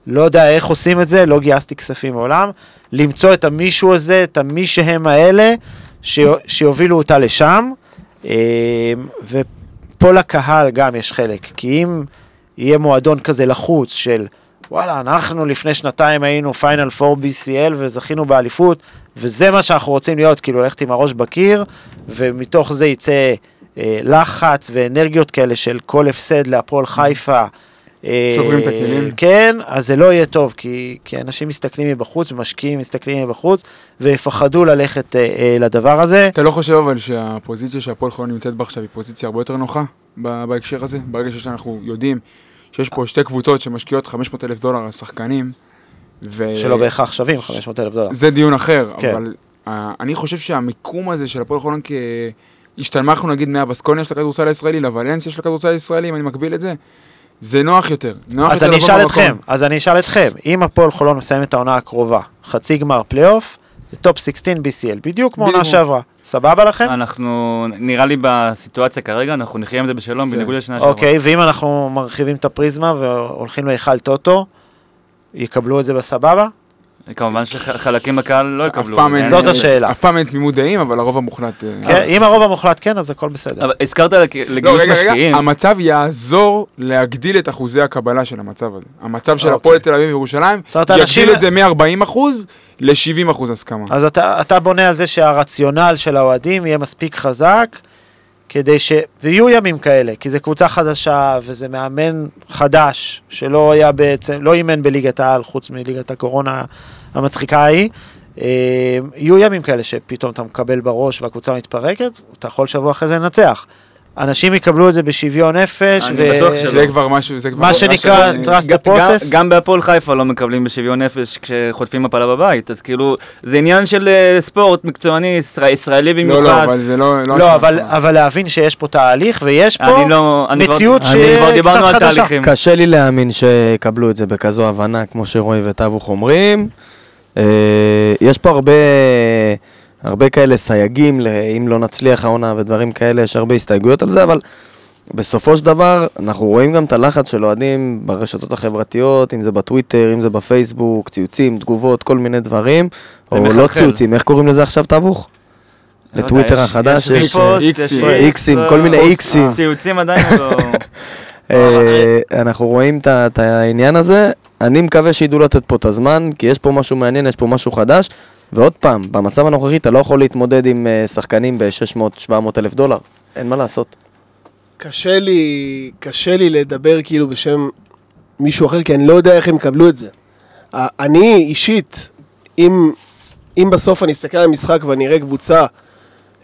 לא יודע איך עושים את זה, לא גייסתי כספים מעולם, למצוא את המישהו הזה, את המי שהם האלה, ש, שיובילו אותה לשם, אה, ופה לקהל גם יש חלק, כי אם יהיה מועדון כזה לחוץ של וואלה, אנחנו לפני שנתיים היינו פיינל 4 BCL וזכינו באליפות, וזה מה שאנחנו רוצים להיות, כאילו ללכת עם הראש בקיר, ומתוך זה יצא אה, לחץ ואנרגיות כאלה של כל הפסד להפועל חיפה. אה, שוברים את הכלים. כן, אז זה לא יהיה טוב, כי, כי אנשים מסתכלים מבחוץ, ומשקיעים מסתכלים מבחוץ, ויפחדו ללכת אה, אה, לדבר הזה. אתה לא חושב אבל שהפוזיציה שהפועל חולון נמצאת בה עכשיו היא פוזיציה הרבה יותר נוחה בהקשר הזה? ברגע שאנחנו יודעים שיש פה שתי קבוצות שמשקיעות 500 אלף דולר על שחקנים, ו... שלא בהכרח שווים 500 אלף דולר. זה דיון אחר, כן. אבל אה, אני חושב שהמיקום הזה של הפועל חולון כ... השתלמכנו נגיד מהבסקוניה של הכדורסל הישראלי לוולנסיה של הכדורסל הישראלי, אם אני מקביל את זה, זה נוח יותר. נוח אז יותר אני אשאל. אתכם, אז אני אשאל אתכם, אם הפועל חולון מסיים את העונה הקרובה, חצי גמר פלייאוף, זה top 16 BCL, בדיוק כמו עונה בדיוק. שעברה. סבבה לכם? אנחנו, נראה לי בסיטואציה כרגע, אנחנו נחיה עם זה בשלום, כן. בניגוד לשנה שעברה. אוקיי, ואם אנחנו מרחיבים את הפריזמה והולכים להיכל טוטו, יקבלו את זה בסבבה? כמובן שחלקים בקהל לא אף יקבלו. פעם אין- אין- זאת השאלה. אף פעם אין תמימות דעים, אבל הרוב המוחלט... אה, כן, אם הרוב המוחלט כן, אז הכל בסדר. אבל הזכרת לא, לגיוס משקיעים. המצב יעזור להגדיל את אחוזי הקבלה של המצב הזה. המצב של אוקיי. הפועל תל אביב וירושלים, יגדיל את זה מ-40 אחוז ל-70 אחוז הסכמה. אז אתה, אתה בונה על זה שהרציונל של האוהדים יהיה מספיק חזק, כדי ש... ויהיו ימים כאלה, כי זו קבוצה חדשה, וזה מאמן חדש, שלא היה בעצם, לא אימן בליגת העל, חוץ מליגת הקורונה המצחיקה ההיא. אה, יהיו ימים כאלה שפתאום אתה מקבל בראש והקבוצה מתפרקת, אתה יכול שבוע אחרי זה לנצח. אנשים יקבלו את זה בשוויון נפש, אני בטוח שלא. זה כבר משהו, זה כבר... מה שנקרא trust the process. גם- בהפועל חיפה לא מקבלים בשוויון נפש כשחוטפים מפלה בבית, אז כאילו, זה עניין של אה, ספורט מקצועני, ישראל- ישראלי לא, לא, במיוחד. אבל זה לא... לא, השאלה אבל, להבין שיש פה תהליך, ויש פה אני לא... מציאות אני שהיא כבר קצת דיברנו על חדשה. תהליכים. קשה לי להאמין שיקבלו את זה בכזו הבנה, כמו שרועי וטבוך אומרים. אה, יש פה הרבה, הרבה כאלה סייגים, אם לא נצליח העונה ודברים כאלה, יש הרבה הסתייגויות על זה, אבל בסופו של דבר, אנחנו רואים גם את הלחץ של אוהדים ברשתות החברתיות, אם זה בטוויטר, אם זה בפייסבוק, ציוצים, תגובות, כל מיני דברים. זה או לא מחלחל. ציוצים, איך קוראים לזה עכשיו? לא יודע, לטוויטר יש- החדש יש איקסים. לא- כל מיני איקסים. ציוצים עדיין לא... אה, אנחנו רואים את העניין הזה, אני מקווה שידעו לתת פה את הזמן, כי יש פה משהו מעניין, יש פה משהו חדש, ועוד פעם, במצב הנוכחי אתה לא יכול להתמודד עם אה, שחקנים ב-600-700 אלף דולר, אין מה לעשות. קשה לי, קשה לי לדבר כאילו בשם מישהו אחר, כי אני לא יודע איך הם יקבלו את זה. אני אישית, אם, אם בסוף אני אסתכל על המשחק ואני אראה קבוצה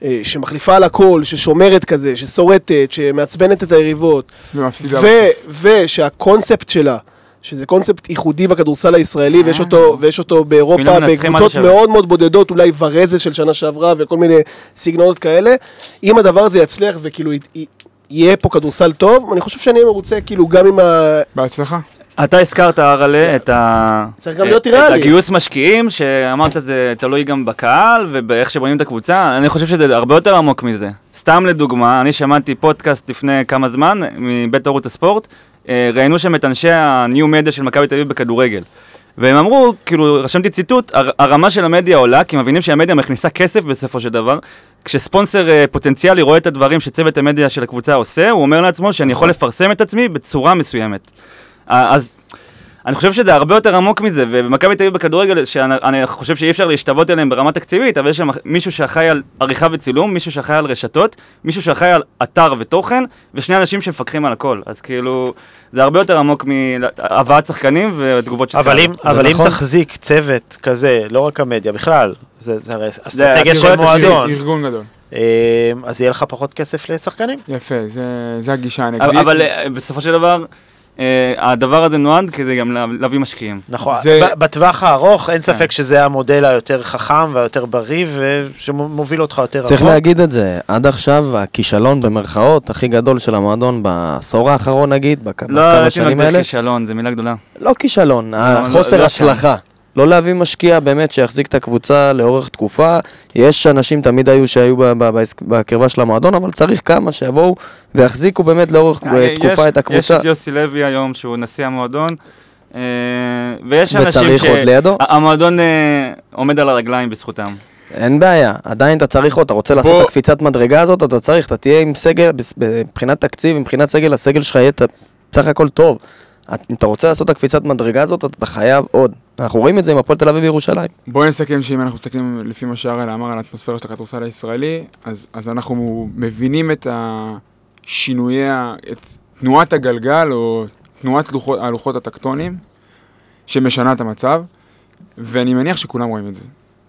אה, שמחליפה על הכל, ששומרת כזה, ששורטת, שמעצבנת את היריבות, ומפסידה. ו- ושהקונספט שלה, שזה קונספט ייחודי בכדורסל הישראלי, ויש אותו, ויש אותו באירופה, בקבוצות. מאוד מאוד בודדות, אולי ורזל של שנה שעברה וכל מיני סגנונות כאלה. אם הדבר הזה יצליח וכאילו י- י- יהיה פה כדורסל טוב, אני חושב שאני אהיה מרוצה כאילו גם עם ה... בהצלחה. אתה הזכרת, אראלה, את ה... את. הגיוס משקיעים, שאמרת זה תלוי גם בקהל ובאיך שבונים את הקבוצה, אני חושב שזה הרבה יותר עמוק מזה. סתם לדוגמה, אני שמעתי פודקאסט לפני כמה זמן, מבית ערוץ הספורט, אה, ראיינו שם את אנשי הניו מדיה של מכבי תל אביב בכדורגל. והם אמרו, כאילו, רשמתי ציטוט, "הר- הרמה של המדיה עולה, כי מבינים שהמדיה מכניסה כסף בסופו של דבר. כשספונסר אה, פוטנציאלי רואה את הדברים שצוות המדיה של הקבוצה עושה, הוא אומר לעצמו שאני יכול לפרסם את עצמי בצורה מסוימת. אה, אז אני חושב שזה הרבה יותר עמוק מזה, ובמכבי תל אביב בכדורגל, שאני אני חושב שאי אפשר להשתוות אליהם ברמה תקציבית, אבל יש שם מישהו שאחראי על עריכה וצילום, מישהו שאחראי על רשתות, מישהו שאחראי על אתר ותוכן, ושני אנשים שמפקחים על הכל. אז כאילו, זה הרבה יותר עמוק מהבאת שחקנים ותגובות של אבל. אם, אבל אם נכון. תחזיק צוות כזה, לא רק המדיה, בכלל, זה, זה הרי אסטרטגיה אתה של מועדון, ארגון גדול. אה, אז יהיה לך פחות כסף לשחקנים. יפה, זה- זה הגישה הנגדית. אבל, אבל אה, בסופו של דבר, הדבר הזה נועד כדי גם לה- להביא משקיעים. נכון, זה- בטווח הארוך אין ספק שזה המודל היותר חכם והיותר בריא ושמוביל אותך יותר צריך רחוק. להגיד את זה, עד עכשיו הכישלון במרכאות הכי גדול של המועדון בעשור האחרון נגיד, לא, בכמה הייתי שנים מגדיר האלה, כישלון, זו מילה גדולה. לא כישלון, לא החוסר שם. הצלחה. לא להביא משקיע באמת שיחזיק את הקבוצה לאורך תקופה. יש אנשים, תמיד היו שהיו בקרבה של המועדון, אבל צריך כמה שיבואו ויחזיקו באמת לאורך אה, יש- תקופה את יש הקבוצה. את יוסי לוי היום, שהוא נשיא המועדון, אה, ויש אנשים וצריך עוד לידו? ה- המועדון אה, עומד על הרגליים בזכותם. אין בעיה, עדיין אתה צריך עוד, אתה רוצה לעשות בוא- את הקפיצת מדרגה הזאת, אתה צריך, אתה תהיה עם סגל, מבחינת תקציב, מבחינת סגל, הסגל שלך יהיה בסך הכל טוב. אם אתה רוצה לעשות את הקפיצת מדרגה הזאת, אתה חייב עוד. אנחנו רואים את זה עם הפועל תל אביב וירושלים. בואי נסכם שאם אנחנו מסתכלים לפי מה שהראל אמר על האטמוספירה של הכדורסל הישראלי, אז, אז אנחנו מבינים את השינויי, את תנועת הגלגל או תנועת לוחות, הלוחות הטקטונים שמשנה את המצב, ואני מניח שכולם רואים את זה.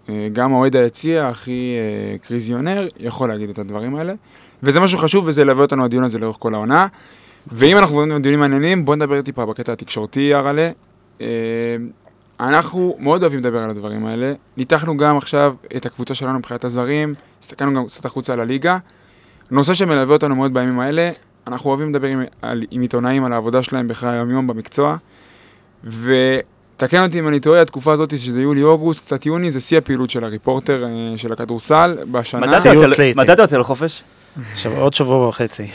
אה, גם האוהד היציע הכי אה, קריזיונר יכול להגיד את הדברים האלה, וזה משהו חשוב וזה ילווה אותנו הדיון הזה לאורך כל העונה. ואם אנחנו מדברים על דיונים מעניינים, בואו נדבר טיפה בקטע התקשורתי, הרלה. אה, אנחנו מאוד אוהבים לדבר על הדברים האלה. ניתחנו גם עכשיו את הקבוצה שלנו מבחינת הזרים, הסתכלנו גם קצת החוצה על הליגה. נושא שמלווה אותנו מאוד בימים האלה, אנחנו אוהבים לדבר עם, על, עם עיתונאים על העבודה שלהם בחיי היום-יום במקצוע. ותקן אותי אם אני טועה, התקופה הזאת, שזה יולי-אוגוסט, קצת יוני, זה שיא הפעילות של הריפורטר אה, של הכדורסל בשנה. מתי אתה סיוט יוצא- לחופש? עוד שבוע וחצי.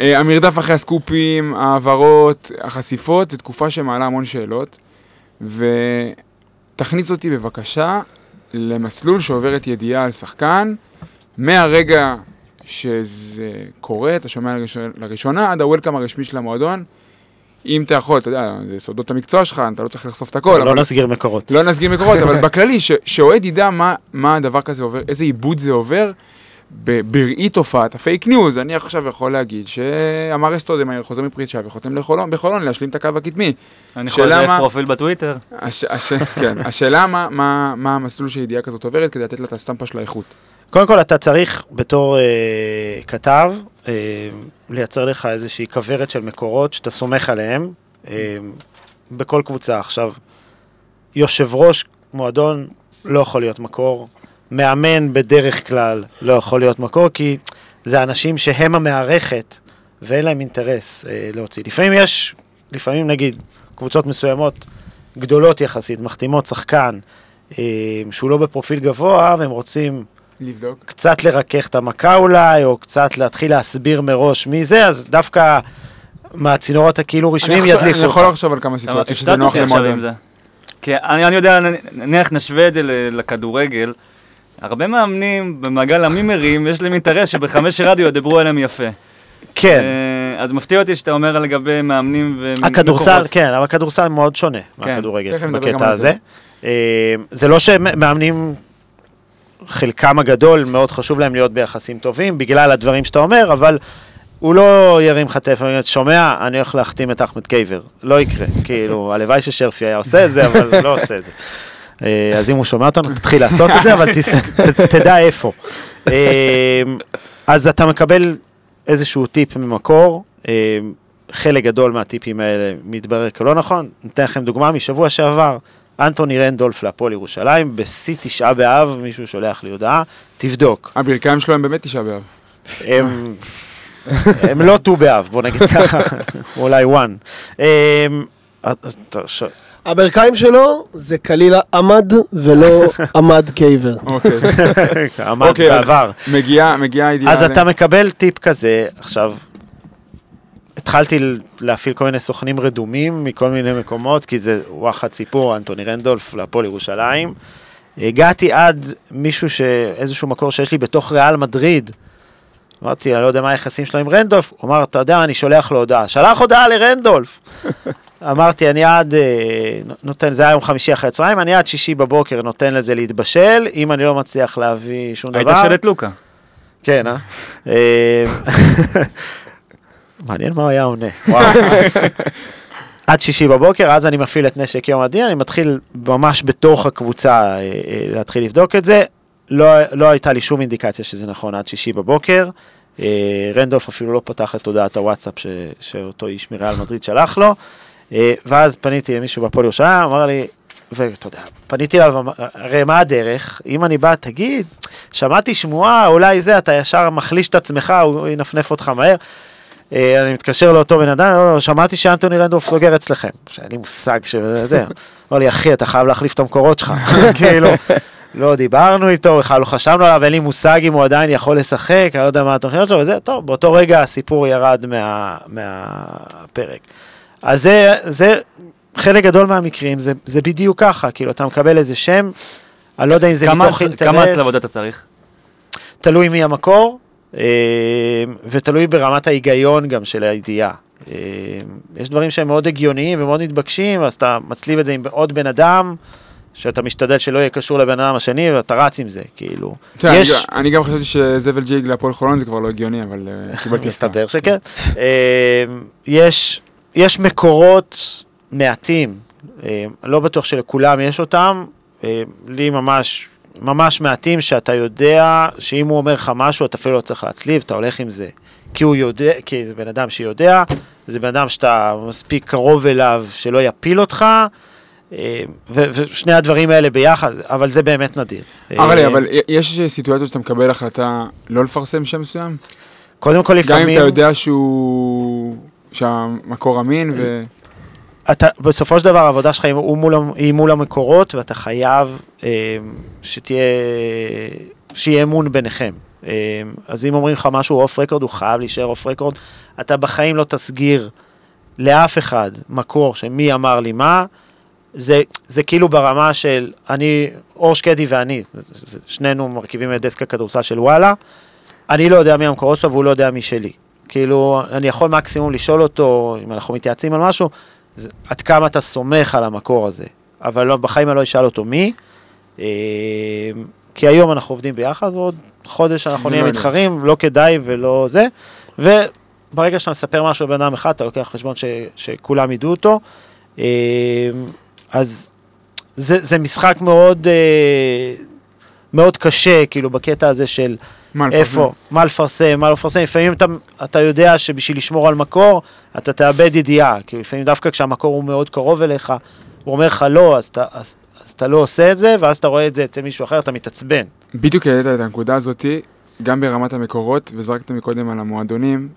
אה, המרדף אחרי הסקופים, ההעברות, החשיפות, זו תקופה שמעלה המון שאלות. ותכניס אותי בבקשה למסלול שעוברת ידיעה על שחקן, מהרגע שזה קורה, אתה שומע לראשונה, לראשונה עד הוולקאם הרשמי של המועדון. אם אתה יכול, אתה יודע, זה סודות המקצוע שלך, אתה לא צריך לחשוף את הכל, לא אבל נסגיר מקורות. לא נסגיר מקורות, אבל בכללי, שאוהד ידע מה, מה הדבר כזה עובר, איזה עיבוד זה עובר, בראי תופעת ה fake news. אני עכשיו יכול להגיד שאמארה סטודמאייר, חוזר מפרישה וחותם לחולון, בחולון להשלים את הקו הקדמי. אני יכול לזייף מה- פרופיל בטוויטר. הש, הש, כן, השאלה מה, מה, מה המסלול שידיעה כזאת עוברת כדי לתת לה את הסטמפה של האיכות. קודם כל, אתה צריך בתור אה, כתב אה, לייצר לך איזושהי כוורת של מקורות שאתה סומך עליהם אה, בכל קבוצה. עכשיו, יושב ראש מועדון לא יכול להיות מקור, מאמן בדרך כלל לא יכול להיות מקור, כי זה אנשים שהם המערכת ואין להם אינטרס אה, להוציא. לפעמים יש, לפעמים נגיד, קבוצות מסוימות גדולות יחסית, מחתימות שחקן אה, שהוא לא בפרופיל גבוה, והם רוצים לבדוק. קצת לרכך את המכה אולי, או קצת להתחיל להסביר מראש מי זה, אז דווקא מהצינורות הכאילו רשמיים ידליפו אני יכול. לחשוב על כמה סיטואציות שזה נוח למועדון. כי אני אני יודע, נניח נשווה את זה ל- לכדורגל, הרבה מאמנים במעגל המימרים, יש להם אינטרס שבחמש רדיו ידברו עליהם יפה. כן, אה, אז מפתיע אותי שאתה אומר לגבי מאמנים ומקורות. הכדורסל, כן, אבל הכדורסל מאוד שונה כן, מהכדורגל בקטע הזה. זה. אה, זה לא שמאמנים, חלקם הגדול, מאוד חשוב להם להיות ביחסים טובים, בגלל הדברים שאתה אומר, אבל הוא לא ירים לך טלפון שומע, אני הולך להחתים את אחמד קייבר. לא יקרה. כאילו, הלוואי ששרפי היה עושה את זה, אבל הוא לא עושה את זה. אה, אז אם הוא שומע אותנו, תתחיל לעשות את זה, אבל תדע איפה. אה, אז אתה מקבל איזשהו טיפ ממקור, אה, חלק גדול מהטיפים האלה מתברר כלא נכון. ניתן לכם דוגמה משבוע שעבר, אנטוני רנדולף להפועל ירושלים, בשיא תשעה באב, מישהו שולח לי הודעה, תבדוק. הברכיים שלו הם באמת תשעה באב. הם, הם לא ט"ו באב, בוא נגיד ככה, אולי וואן. הברכיים שלו זה קלילה עמד ולא עמד קייבר. אוקיי. עמד אוקיי, בעבר. מגיעה הידיעה. אז אתה מקבל טיפ כזה, עכשיו, התחלתי להפעיל כל מיני סוכנים רדומים מכל מיני מקומות, כי זה וואחד סיפור, אנטוני רנדולף להפועל ירושלים. הגעתי עד מישהו ש... איזשהו מקור שיש לי בתוך ריאל מדריד, אמרתי, אני לא יודע מה היחסים שלו עם רנדולף, הוא אמר, אתה יודע, אני שולח לו הודעה. שלח הודעה לרנדולף. אמרתי, אני עד, אה, נותן, זה היה יום חמישי אחרי הצהריים, אני עד שישי בבוקר נותן לזה להתבשל, אם אני לא מצליח להביא שום היית דבר. שואל את לוקה. כן, אה? אה? מעניין מה הוא היה עונה. עד שישי בבוקר, אז אני מפעיל את נשק יום הדין, אני מתחיל ממש בתוך הקבוצה אה, אה, להתחיל לבדוק את זה. לא, לא הייתה לי שום אינדיקציה שזה נכון עד שישי בבוקר. אה, רנדולף אפילו לא פתח את הודעת הוואטסאפ ש, שאותו איש מריאל מדריד שלח לו. אה, ואז פניתי למישהו בהפועל ירושלים, אמר לי, ואתה יודע, פניתי אליו, הרי מה הדרך? אם אני בא, תגיד, שמעתי שמועה, אולי זה, אתה ישר מחליש את עצמך, הוא ינפנף אותך מהר. אה, אני מתקשר לאותו בן אדם, לא, לא, שמעתי שאנטוני רנדולף סוגר אצלכם. שאין לי מושג שזה, אמר לי, אחי, אתה חייב להחליף את המקורות שלך. כאילו, לא דיברנו איתו, בכלל לא חשבנו עליו, אין לי מושג אם הוא עדיין יכול לשחק, אני לא יודע מה התוכניות שלו, וזה, טוב, באותו רגע הסיפור ירד מה, מהפרק. אז זה, זה חלק גדול מהמקרים, זה, זה בדיוק ככה, כאילו, אתה מקבל איזה שם, אני לא יודע אם זה כמה מתוך אינטרס, כמה הצלב עבודה אתה צריך? תלוי מי המקור, אה, ותלוי ברמת ההיגיון גם של הידיעה. אה, יש דברים שהם מאוד הגיוניים ומאוד מתבקשים, אז אתה מצליב את זה עם עוד בן אדם, שאתה משתדל שלא יהיה קשור לבן אדם השני, ואתה רץ עם זה, כאילו. יודע, יש, אני גם- אני גם חשבתי שזבל ג'יג להפועל חולון זה כבר לא הגיוני, אבל אה, קיבלתי מסתבר שכן. אה, יש, יש מקורות מעטים, אה, לא בטוח שלכולם יש אותם, לי ממש, ממש מעטים שאתה יודע שאם הוא אומר לך משהו אתה אפילו לא צריך להצליב, אתה הולך עם זה. כי הוא יודע, כי זה בן אדם שיודע, זה בן אדם שאתה מספיק קרוב אליו שלא יפיל אותך, ושני הדברים האלה ביחד, אבל זה באמת נדיר. אבל אה, אבל יש סיטואציות שאתה מקבל החלטה לא לפרסם שם מסוים? קודם כל גם לפעמים... אם אתה יודע שהוא... שהמקור אמין ו... אתה, בסופו של דבר העבודה שלך היא מול, היא מול המקורות ואתה חייב אה, שתהיה, שיהיה אמון ביניכם. אה, אז אם אומרים לך משהו off record, הוא חייב להישאר off record. אתה בחיים לא תסגיר לאף אחד מקור שמי אמר לי מה. זה, זה כאילו ברמה של אני, אור שקדי ואני, שנינו מרכיבים את דסק הכדורסל של וואלה. אני לא יודע מי המקורות שלו והוא לא יודע מי שלי. כאילו, אני יכול מקסימום לשאול אותו, אם אנחנו מתייעצים על משהו, זה, עד כמה אתה סומך על המקור הזה. אבל לא, בחיים אני לא אשאל אותו מי, אה, כי היום אנחנו עובדים ביחד, ועוד חודש אנחנו נהיה. מתחרים, לא כדאי ולא זה. וברגע שאתה מספר משהו לבן אדם אחד, אתה לוקח בחשבון ש, שכולם ידעו אותו. אה, אז זה, זה משחק מאוד, אה, מאוד קשה, כאילו, בקטע הזה של... מה? איפה, מה לפרסם, מה לא לפרסם, לפעמים אתה, אתה יודע שבשביל לשמור על מקור, אתה תאבד ידיעה, כי לפעמים דווקא כשהמקור הוא מאוד קרוב אליך, הוא אומר לך לא, אז אתה, אז, אז אתה לא עושה את זה, ואז אתה רואה את זה אצל מישהו אחר, אתה מתעצבן. בדיוק העלית את הנקודה הזאתי, גם ברמת המקורות, וזרקת מקודם על המועדונים.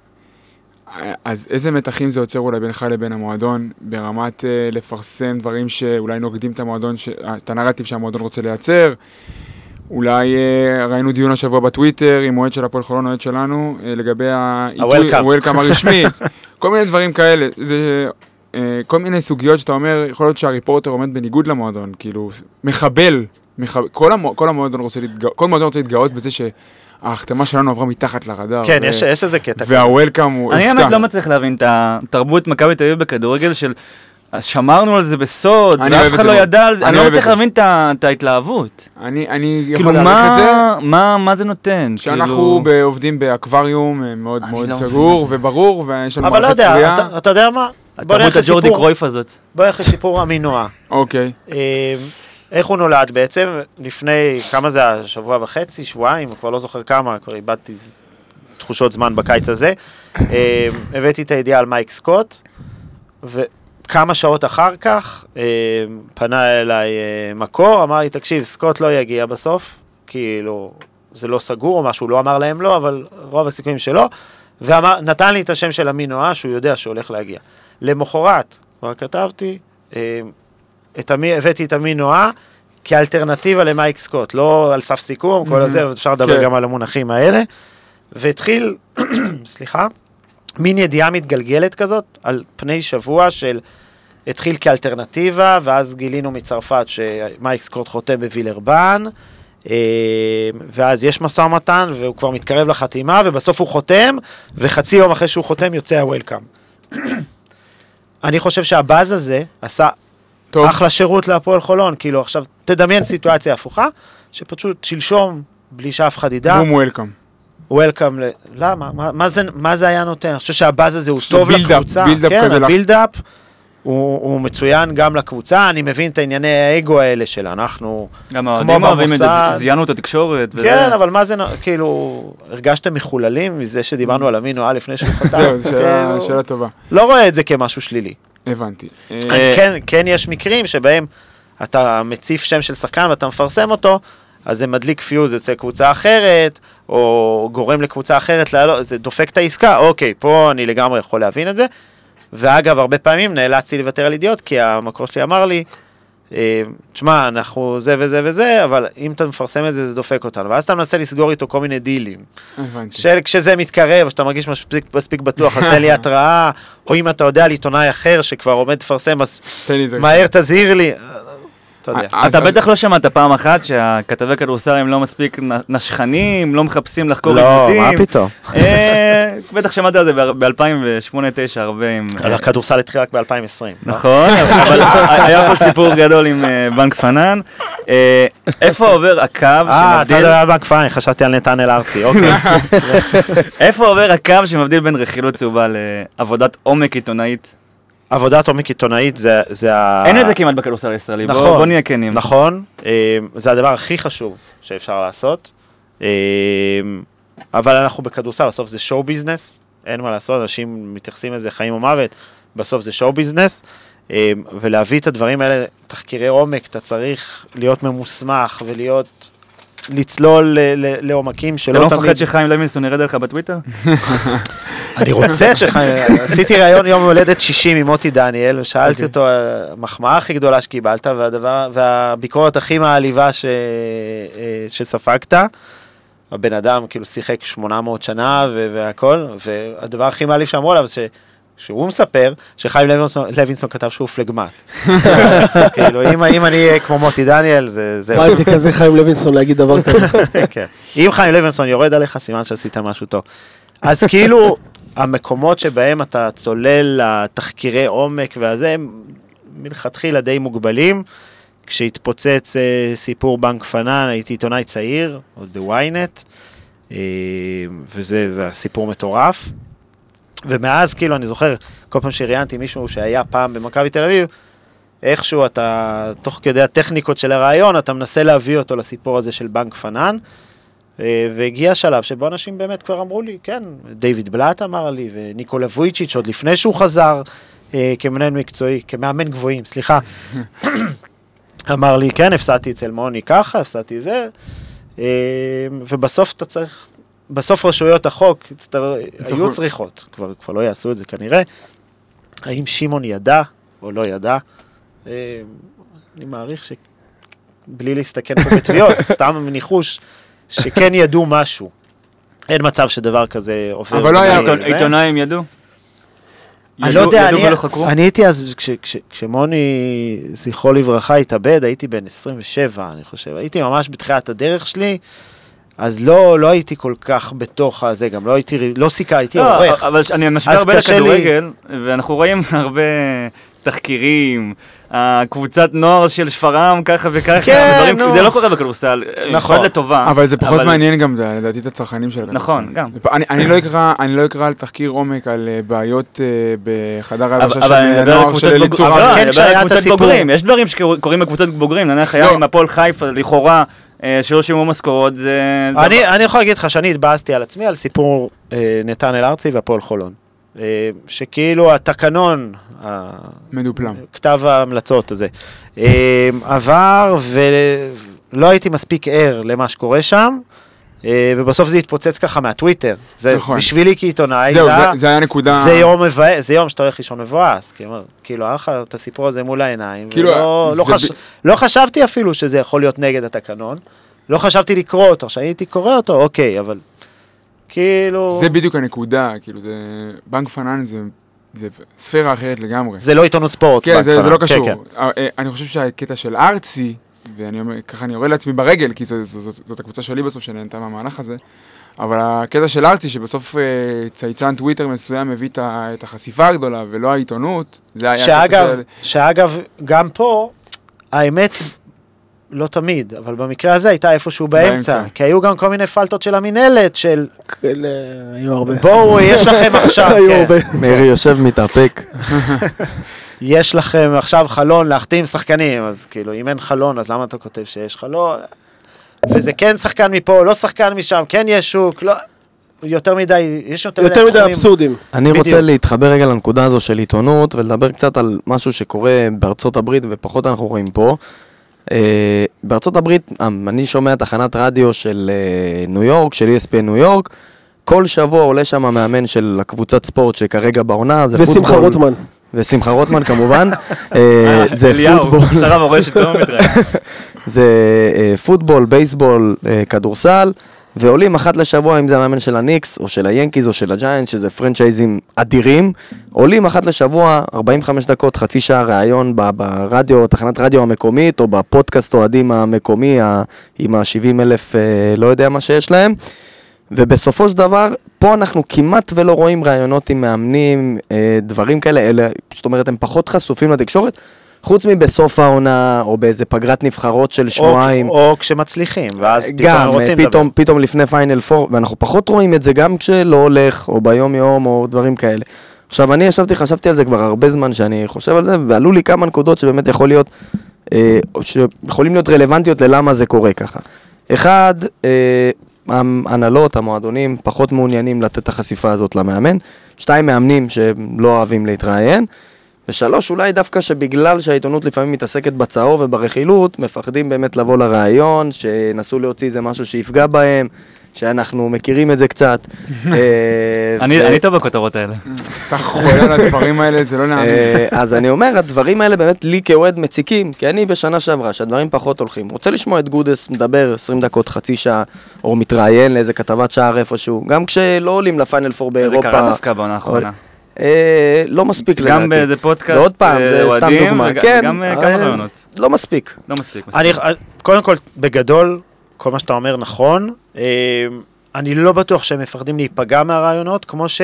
אז איזה מתחים זה יוצר אולי בינך לבין המועדון, ברמת אה, לפרסם דברים שאולי נוגדים את המועדון, ש... את הנרטיב שהמועדון רוצה לייצר? אולי אה, ראינו דיון השבוע בטוויטר עם אוהד של הפועל חולון, אוהד שלנו, אה, לגבי ה-Welcome. הרשמי, כל מיני דברים כאלה. זה אה, כל מיני סוגיות שאתה אומר, יכול להיות שהריפורטר עומד בניגוד למועדון, כאילו, מחבל, מח... כל, המו... כל המועדון רוצה להתגאות, כל מועדון רוצה להתגאות בזה שההחתמה שלנו עברה מתחת לרדאר. כן, ו... יש, יש איזה קטע. וה-Welcome הוא אני הפתע. האמת לא מצליח להבין את התרבות מכבי תל אביב בכדורגל של... שמרנו על זה בסוד, אני ואף אחד לא. ידע על זה, אני אני לא מצליח זה. להבין את ההתלהבות. אני, אני כאילו, יכול להעריך את זה. מה- מה מה זה נותן? שאנחנו כאילו- עובדים באקווריום אה, מאוד אני מאוד לא סגור. וברור, ויש לנו אבל לא מערכת יודע, קריאה. אתה, אתה יודע מה? בוא התרבות נלך הג'ורדי לסיפור, קרויף הזאת. בוא נלך לסיפור המינועה. אוקיי. איך הוא נולד בעצם? לפני, כמה זה היה? שבוע וחצי, שבועיים? כבר לא זוכר כמה, כבר איבדתי תחושות זמן בקיץ הזה. אה, הבאתי את הידיעה על מייק סקוט, וכמה שעות אחר כך אה, פנה אליי אה, מקור, אמר לי, תקשיב, סקוט לא יגיע בסוף, כאילו, זה לא סגור או משהו, לא אמר להם לא, אבל רוב הסיכויים שלא, ונתן לי את השם של אמין נועה, שהוא יודע שהולך להגיע. למחרת, כבר כתבתי, אה, את המי, הבאתי את אמין נועה כאלטרנטיבה למייק סקוט, לא על סף סיכום, כל הזה, אפשר לדבר כן. גם על המונחים האלה. והתחיל, סליחה, מין ידיעה מתגלגלת כזאת, על פני שבוע של התחיל כאלטרנטיבה, ואז גילינו מצרפת שמייק סקוט חותם בווילרבן, אה, ואז יש משא ומתן, והוא כבר מתקרב לחתימה, ובסוף הוא חותם, וחצי יום אחרי שהוא חותם יוצא ה welcome. אני חושב שהבאז הזה עשה טוב. אחלה שירות להפועל חולון. כאילו, עכשיו, תדמיין סיטואציה הפוכה, שפשוט שלשום, בלי שאף אחד ידע, בום welcome. welcome ל... למה? מה, מה, זה, מה זה היה נותן? אני חושב שהבאז הזה הוא טוב build-up, לקבוצה. build-up כן, כזה לך. ה build-up הוא, הוא מצוין גם לקבוצה. אני מבין את ענייני האגו האלה של אנחנו... גם האוהדים אוהבים את זה. זיינו את התקשורת. וזה- כן, אבל מה זה, כאילו, הרגשתם מחוללים מזה שדיברנו על אמינו אה לפני שהוא חתם? זהו, כאילו, שאלה טובה. לא רואה את זה כמשהו שלילי. הבנתי. אה, כן, כן יש מקרים שבהם אתה מציף שם של שחקן ואתה מפרסם אותו, אז זה מדליק פיוז אצל קבוצה אחרת, או גורם לקבוצה אחרת לעלות, זה דופק את העסקה, אוקיי, פה אני לגמרי יכול להבין את זה. ואגב, הרבה פעמים נאלצתי לוותר על ידיעות, כי המקור שלי אמר לי, תשמע, אנחנו זה וזה וזה, אבל אם אתה מפרסם את זה, זה דופק אותנו. ואז אתה מנסה לסגור איתו כל מיני דילים. הבנתי. של כשזה מתקרב, שאתה מרגיש מספיק, מספיק בטוח, אז תן לי התראה, או אם אתה יודע על עיתונאי אחר שכבר עומד לפרסם, אז. מהר תזהיר לי. אתה יודע. אתה בטח לא שמעת פעם אחת שהכתבי כדורסל הם לא מספיק נשכנים, לא מחפשים לחקור לא, עיוותים. מה פתאום? אה, בטח שמעת על זה ב-2008-2009 הרבה עם... אבל הכדורסל התחיל רק ב-2020. נכון, אבל היה פה סיפור גדול עם אה, בנק פנן. אה, איפה עובר הקו אה, אתה שמבדיל... מדבר על בנק פיין, חשבתי על נתנאל ארצי, אוקיי. איפה עובר הקו שמבדיל בין רכילות צהובה לעבודת עומק עיתונאית? עבודת עומק עיתונאית זה זה ה... אין את זה כמעט בכדורסל הישראלי, בוא נכון, בוא נהיה כנים. נכון, אה, זה הדבר הכי חשוב שאפשר לעשות. אה, אבל אנחנו בכדורסל, בסוף זה שואו ביזנס, אין מה לעשות, אנשים מתייחסים לזה חיים או מוות, בסוף זה שואו ביזנס. אה, ולהביא את הדברים האלה, תחקירי עומק, אתה צריך להיות ממוסמך ולהיות, לצלול ל- ל- לעומקים אתה שלא לא תמיד... מפחד שחיים לוינסון ירד עליך בטוויטר? אני רוצה שחיים, עשיתי ראיון יום הולדת 60 עם מוטי דניאל, ושאלתי אותו, המחמאה הכי גדולה שקיבלת, והביקורת הכי מעליבה אה, שספגת, הבן אדם כאילו שיחק 800 שנה והכל, והדבר הכי מעליב שאמרו עליו, ש... שהוא מספר שחיים לוינסון, לוינסון כתב שהוא פלגמט. אז כאילו, אם, אם אני אהיה כמו מוטי דניאל, זה... מה זה כזה חיים לוינסון להגיד דבר כזה? כן. אם חיים לוינסון יורד עליך, סימן שעשית משהו טוב. אז כאילו, המקומות שבהם אתה צולל לתחקירי עומק והזה, הם מלכתחילה די מוגבלים. כשהתפוצץ אה, סיפור בנק פנן, הייתי עיתונאי צעיר, עוד בוויינט, אה, וזה זה סיפור מטורף. ומאז, כאילו, אני זוכר, כל פעם שראיינתי מישהו שהיה פעם במכבי תל אביב, איכשהו אתה, תוך כדי הטכניקות של הרעיון, אתה מנסה להביא אותו לסיפור הזה של בנק פנן. אה, והגיע שלב שבו אנשים באמת כבר אמרו לי, כן, דיוויד בלאט אמר לי, וניקולה וויצ'יץ' עוד לפני שהוא חזר אה, כמנהל מקצועי, כמאמן גבוהים, סליחה. אמר לי, כן, הפסדתי אצל מוני ככה, הפסדתי זה, אה, ובסוף אתה צריך, בסוף רשויות החוק הצטר... היו צריכות, כבר, כבר לא יעשו את זה כנראה. האם שמעון ידע או לא ידע? אה, אני מעריך שבלי להסתכן פה בתביעות, סתם ניחוש, שכן ידעו משהו. אין מצב שדבר כזה עובר. אבל לא היה- בלי. עיתונאים ידעו? אני לא יודע, אני? אני הייתי אז, כש, כש, כשמוני, זכרו לברכה, התאבד, הייתי בן 27, אני חושב. הייתי ממש בתחילת הדרך שלי, אז לא, לא הייתי כל כך בתוך הזה, גם לא הייתי, לא סיכה, הייתי לא, עורך. אבל אני משווה הרבה קשה לי- לכדורגל, ואנחנו רואים הרבה תחקירים, הקבוצת נוער של שפרעם ככה וככה, כן, דברים- נו. זה לא קורה בכדורסל, נכון. לטובה. אבל זה פחות מעניין גם, זה, לדעתי, את הצרכנים של הכדורסל. נכון, גם. אני, אני, לא אקרא, אני לא אקרא על תחקיר עומק על אה, בעיות אה, בחדר ההלבשה אבל של אני נוער של אליצור אבל אבל רמי. כן, אני מדבר על הסיפור- בוגרים, יש דברים שקורים בקבוצות בוגרים, נניח היה לא. עם הפועל חיפה, לכאורה, שלא שילמו משכורות, זה... אני, אני יכול להגיד לך שאני התבאסתי על עצמי על סיפור אה, נתנאל ארצי והפועל חולון. אה, שכאילו התקנון, ה- מדופלם. כתב ההמלצות הזה, אה, עבר ולא הייתי מספיק ער למה שקורה שם, אה, ובסוף זה התפוצץ ככה מהטוויטר. זה נכון. בשבילי כעיתונאי, זהו, זה זה, זה היה נקודה... זה יום מבאס, זה יום שאתה הולך לישון מבואס, כאילו, היה לך את הסיפור הזה מול העיניים, כאילו, ולא, לא, זה חש... ב- לא חשבתי אפילו שזה יכול להיות נגד התקנון, לא חשבתי לקרוא אותו, כשהייתי קורא אותו, אוקיי, אבל כאילו, זה בדיוק הנקודה, כאילו, זה... בנק פנן זה, זה ספירה אחרת לגמרי. זה לא עיתונות ספורט. כן, זה, זה. לא כן, קשור. כן. אה, אה, אני חושב שהקטע של ארצי, ואני אומר, ככה אני יורה לעצמי ברגל, כי זו- זו- זו- זאת הקבוצה שלי בסוף שנהנתה מהמהלך הזה. אבל הקטע של ארצי, שבסוף אה, צייצן טוויטר מסוים מביא את החשיפה הגדולה, ולא העיתונות, זה היה... שאגב, של- שאגב, גם פה, האמת, לא תמיד, אבל במקרה הזה הייתה איפשהו באמצע. באמצע. כי היו גם כל מיני פלטות של המינהלת, של כאלה היו הרבה. בואו, יש לכם עכשיו, כן. מאיר יושב מתאפק. יש לכם עכשיו חלון להחתים שחקנים, אז כאילו, אם אין חלון, אז למה אתה כותב שיש חלון? וזה כן שחקן מפה, לא שחקן משם, כן יש שוק, לא... יותר מדי, יש יותר יותר מדי תחומים. אבסורדים. אני בדיוק. רוצה להתחבר רגע לנקודה הזו של עיתונות ולדבר קצת על משהו שקורה בארצות הברית ופחות אנחנו רואים פה. אה, בארצות הברית, אה, אני שומע תחנת רדיו של אה, ניו יורק, של ESPN ניו יורק, כל שבוע עולה שם מאמן של הקבוצת ספורט שכרגע בעונה, זה ושמחה פוטבול. רוטמן. ושמחה רוטמן כמובן. אה, זה אליהו, פוטבול. שר המורשת, לא מתראיין. זה אה, פוטבול, בייסבול, אה, כדורסל, ועולים אחת לשבוע, אם זה המאמן של הניקס, או של היאנקיז, או של הג'יינט, שזה פרנצ'ייזים אדירים, עולים אחת לשבוע, 45 דקות, חצי שעה ראיון ברדיו, תחנת רדיו המקומית, או בפודקאסט אוהדים המקומי, עם ה-70 אלף, אה, לא יודע מה שיש להם. ובסופו של דבר, פה אנחנו כמעט ולא רואים ראיונות עם מאמנים, אה, דברים כאלה, אלה, זאת אומרת, הם פחות חשופים לתקשורת, חוץ מבסוף העונה, או באיזה פגרת נבחרות של או, שבועיים. או כשמצליחים, ואז פתאום גם, רוצים אה, פתאום, לדבר. פתאום לפני פיינל פור, ואנחנו פחות רואים את זה גם כשלא הולך, או ביום יום, או דברים כאלה. עכשיו, אני ישבתי, חשבתי על זה כבר הרבה זמן שאני חושב על זה, ועלו לי כמה נקודות שבאמת יכול להיות, אה, שיכולים להיות רלוונטיות ללמה זה קורה ככה. אחד, אה, ההנהלות, המועדונים, פחות מעוניינים לתת את החשיפה הזאת למאמן. שתיים, מאמנים שלא אוהבים להתראיין. ושלוש, אולי דווקא שבגלל שהעיתונות לפעמים מתעסקת בצהוב וברכילות, מפחדים באמת לבוא לראיון, שינסו להוציא איזה משהו שיפגע בהם, שאנחנו מכירים את זה קצת. אה, אני טוב בכותרות האלה. אתה חולה על הדברים האלה, זה לא. אה, אז אני אומר, הדברים האלה באמת לי כאוהד מציקים, כי אני בשנה שעברה, שהדברים פחות הולכים. רוצה לשמוע את גודס מדבר 20 דקות, חצי שעה, או מתראיין לאיזה כתבת שער איפשהו, גם כשלא עולים לפיינל פור זה באירופה. קרה דווקא בעונה האחרונה. אה, לא מספיק לדעתי. גם באיזה פודקאסט ועוד פעם, אה, זה סתם דוגמה. וג- כן, גם כמה רעיונות. לא מספיק. לא מספיק. מספיק. אני, קודם כל, בגדול, כל מה שאתה אומר נכון. אה, אני לא בטוח שהם מפחדים להיפגע מהרעיונות, כמו ש...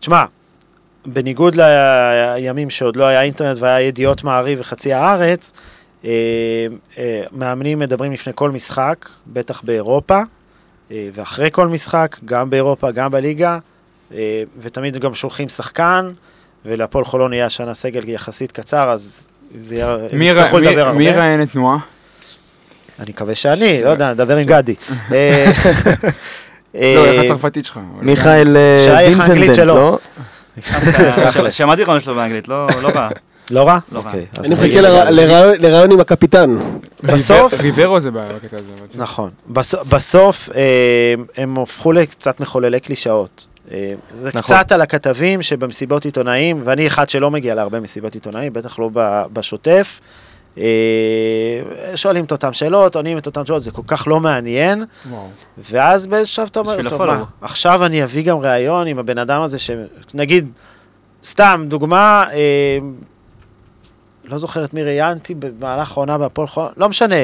תשמע, בניגוד לימים שעוד לא היה אינטרנט והיה ידיעות מעריב וחצי הארץ, אה, אה, מאמנים מדברים לפני כל משחק, בטח באירופה, ואחרי כל משחק, גם באירופה, גם בליגה, ותמיד גם שולחים שחקן, ולהפועל חולון יהיה השנה סגל יחסית קצר, אז זה יהיה... הם מי יצטרכו לדבר הרבה. מי יראיין את תנועה? אני מקווה שאני, לא יודע, נדבר עם גדי. אה, לא, אה, איך הצרפתית שלך? מיכאל אה, וינסנדנט, שלו? לא? ש- שמעתי רעיון שלו באנגלית, לא לא רע. לא רע? לא רע. אוקיי, אני מחכה לרע- לרעיון- עם הקפיטן. בסוף- ריבר- ריברו זה בקטע הזה. נכון. בס- בסוף אה, הם הפכו לקצת מחוללי קלישאות. אה, זה נכון. קצת על הכתבים שבמסיבות עיתונאים, ואני אחד שלא מגיע להרבה מסיבות עיתונאים, בטח לא ב- בשוטף. אה, שואלים את אותם שאלות, עונים את אותם שאלות, זה כל כך לא מעניין. וואו. ואז באיזשהו שלב אתה אומר, טוב. מה, עכשיו אני אביא גם ראיון עם הבן אדם הזה, שנגיד, סתם, דוגמה, אה, לא זוכר את מי ראיינתי במהלך העונה בהפועל חולון, לא משנה.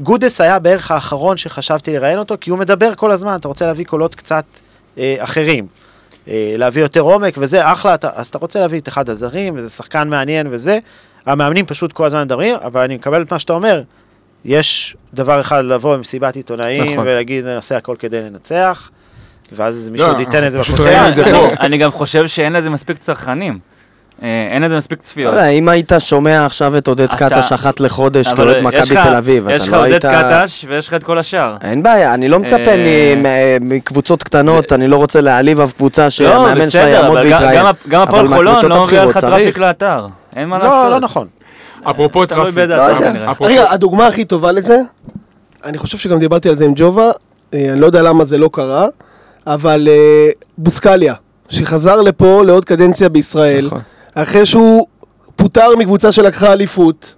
גודס היה בערך האחרון שחשבתי לראיין אותו, כי הוא מדבר כל הזמן, אתה רוצה להביא קולות קצת אה, אחרים. אה, להביא יותר עומק וזה, אחלה, אתה, אז אתה רוצה להביא את אחד הזרים, וזה שחקן מעניין וזה. המאמנים פשוט כל הזמן מדברים, אבל אני מקבל את מה שאתה אומר. יש דבר אחד לבוא במסיבת עיתונאים נכון. ולהגיד נעשה הכל כדי לנצח, ואז מישהו לא, ייתן את זה בכותרת. את. אני- אני גם חושב שאין לזה מספיק צרכנים. אה, אין לזה מספיק לא צפיות. יודע, אם היית שומע עכשיו את עודד קטש אחת לחודש כאוהד יש מכבי לך- תל אביב, יש אתה לך לא עודד היית... קטש ויש לך את כל השאר. אין בעיה, אני לא מצפה אה, מקבוצות קטנות, אני לא רוצה להעליב אף קבוצה לא, שהמאמן שלה יעמוד אבל גם- ויתראיין. גם הפ- גם הפועל חולון לא מביא לך traffic. לאתר. אין מה לעשות. לא, לא נכון. אפרופו traffic. באיזה לא יודע. רגע, הדוגמה הכי טובה לזה, אני חושב שגם דיברתי על זה עם ג'ובה, אה, אני לא יודע למה זה לא קרה, אבל אה, בוסקליה, שחזר לפה לעוד קדנציה בישראל, נכון. אחרי שהוא פוטר מקבוצה שלקחה אליפות.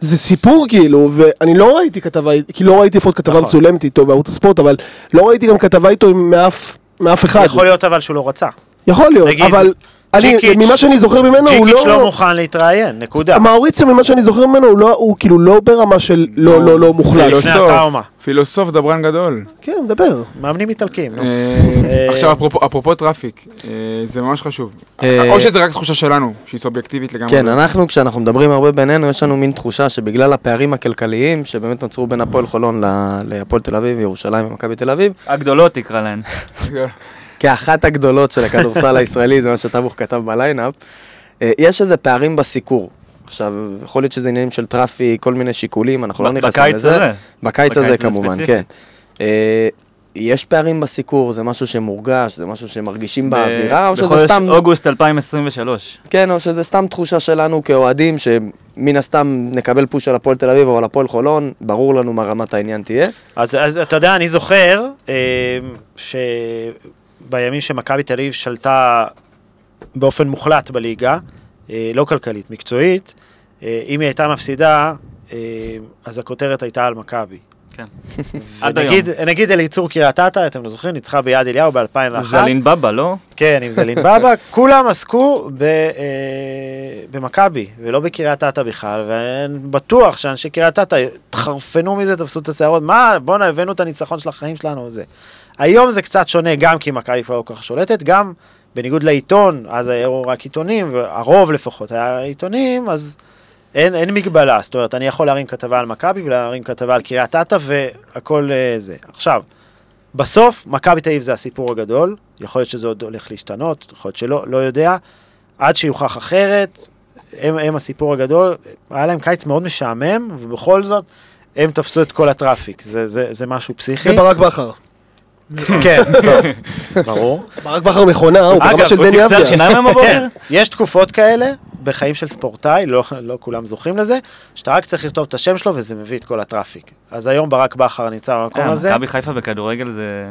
זה סיפור כאילו, ואני לא ראיתי כתבה, כי לא ראיתי לפחות כתבה נכון. מצולמת איתו בערוץ הספורט, אבל לא ראיתי גם כתבה איתו מאף, אחד. יכול להיות אבל שהוא לא רצה. יכול להיות, נגיד- אבל אני, ג'יקיץ'- ממה שאני זוכר ממנו, הוא ג'יקיץ' לא לא... מוכן להתראיין, נקודה. מאוריציו, ממה שאני זוכר ממנו, הוא לא- הוא כאילו לא ברמה של לא, לא, לא מוחלט. לפני הטראומה. פילוסוף דברן גדול. כן, דבר. מאמנים איטלקים, נו. אה, עכשיו, אפרופו- אפרופו traffic, אה, זה ממש חשוב. אה, או שזה רק תחושה שלנו, שהיא סובייקטיבית לגמרי. כן, אנחנו, כשאנחנו מדברים הרבה בינינו, יש לנו מין תחושה שבגלל הפערים הכלכליים שבאמת נוצרו בין הפועל חולון ל- להפועל תל אביב, ירושלים ומכבי תל אביב, הגדולות תקרא להן. כאחת הגדולות של הכדורסל הישראלי, זה מה שטבוך כתב בליינאפ, אה, יש איזה פערים בסיקור. עכשיו, יכול להיות שזה עניינים של traffic, כל מיני שיקולים, אנחנו לא נכנסים בקיץ לזה. הזה. בקיץ הזה בקיץ כמובן, ספציפית. כן. אה, יש פערים בסיקור, זה משהו שמורגש, זה משהו שמרגישים באווירה, או שזה בחודש סתם... אוגוסט 2023. כן, או שזה סתם תחושה שלנו כאוהדים, שמן הסתם נקבל push על הפועל תל אביב או על הפועל חולון, ברור לנו מה רמת העניין תהיה. אז, אז אתה יודע, אני זוכר אה, שבימים שמכבי תל אביב שלטה באופן מוחלט בליגה, אה, לא כלכלית, מקצועית, אה, אם היא הייתה מפסידה, אה, אז הכותרת הייתה על מכבי. כן. עד ונגיד, נגיד אליצור קריית אתא, אתם לא זוכרים, ניצחה ביד אליהו ב-2001. זה לין בבא, לא? כן, עם זלין בבא, כולם עסקו ב, במכבי, ולא בקריית אתא בכלל, ואני בטוח שאנשי קריית אתא התחרפנו מזה, תפסו את השערות, מה, בואנה, הבאנו את הניצחון של החיים שלנו וזה. היום זה קצת שונה, גם כי מכבי כבר לא כל כך שולטת, גם בניגוד לעיתון, אז היו רק עיתונים, והרוב לפחות היה עיתונים, אז אין, אין מגבלה, זאת אומרת, אני יכול להרים כתבה על מכבי ולהרים כתבה על קריית אתא, והכל אה, זה. עכשיו, בסוף, מכבי תל אביב זה הסיפור הגדול, יכול להיות שזה עוד הולך להשתנות, יכול להיות שלא, לא יודע, עד שיוכח אחרת, הם, הם הסיפור הגדול, היה להם קיץ מאוד משעמם, ובכל זאת, הם תפסו את כל ה traffic, זה, זה, זה משהו פסיכי. זה ברק בכר. כן, טוב, ברור. ברק בכר מכונה, הוא ברמה אגב, של הוא דני צחצח אבדיה. שיניים היום בבוקר? כן, יש תקופות כאלה בחיים של ספורטאי, לא, לא כולם זוכים לזה, שאתה רק צריך לכתוב את השם שלו וזה מביא את כל ה traffic. אז היום ברק בכר נמצא במקום כן, הזה. מכבי חיפה בכדורגל זה...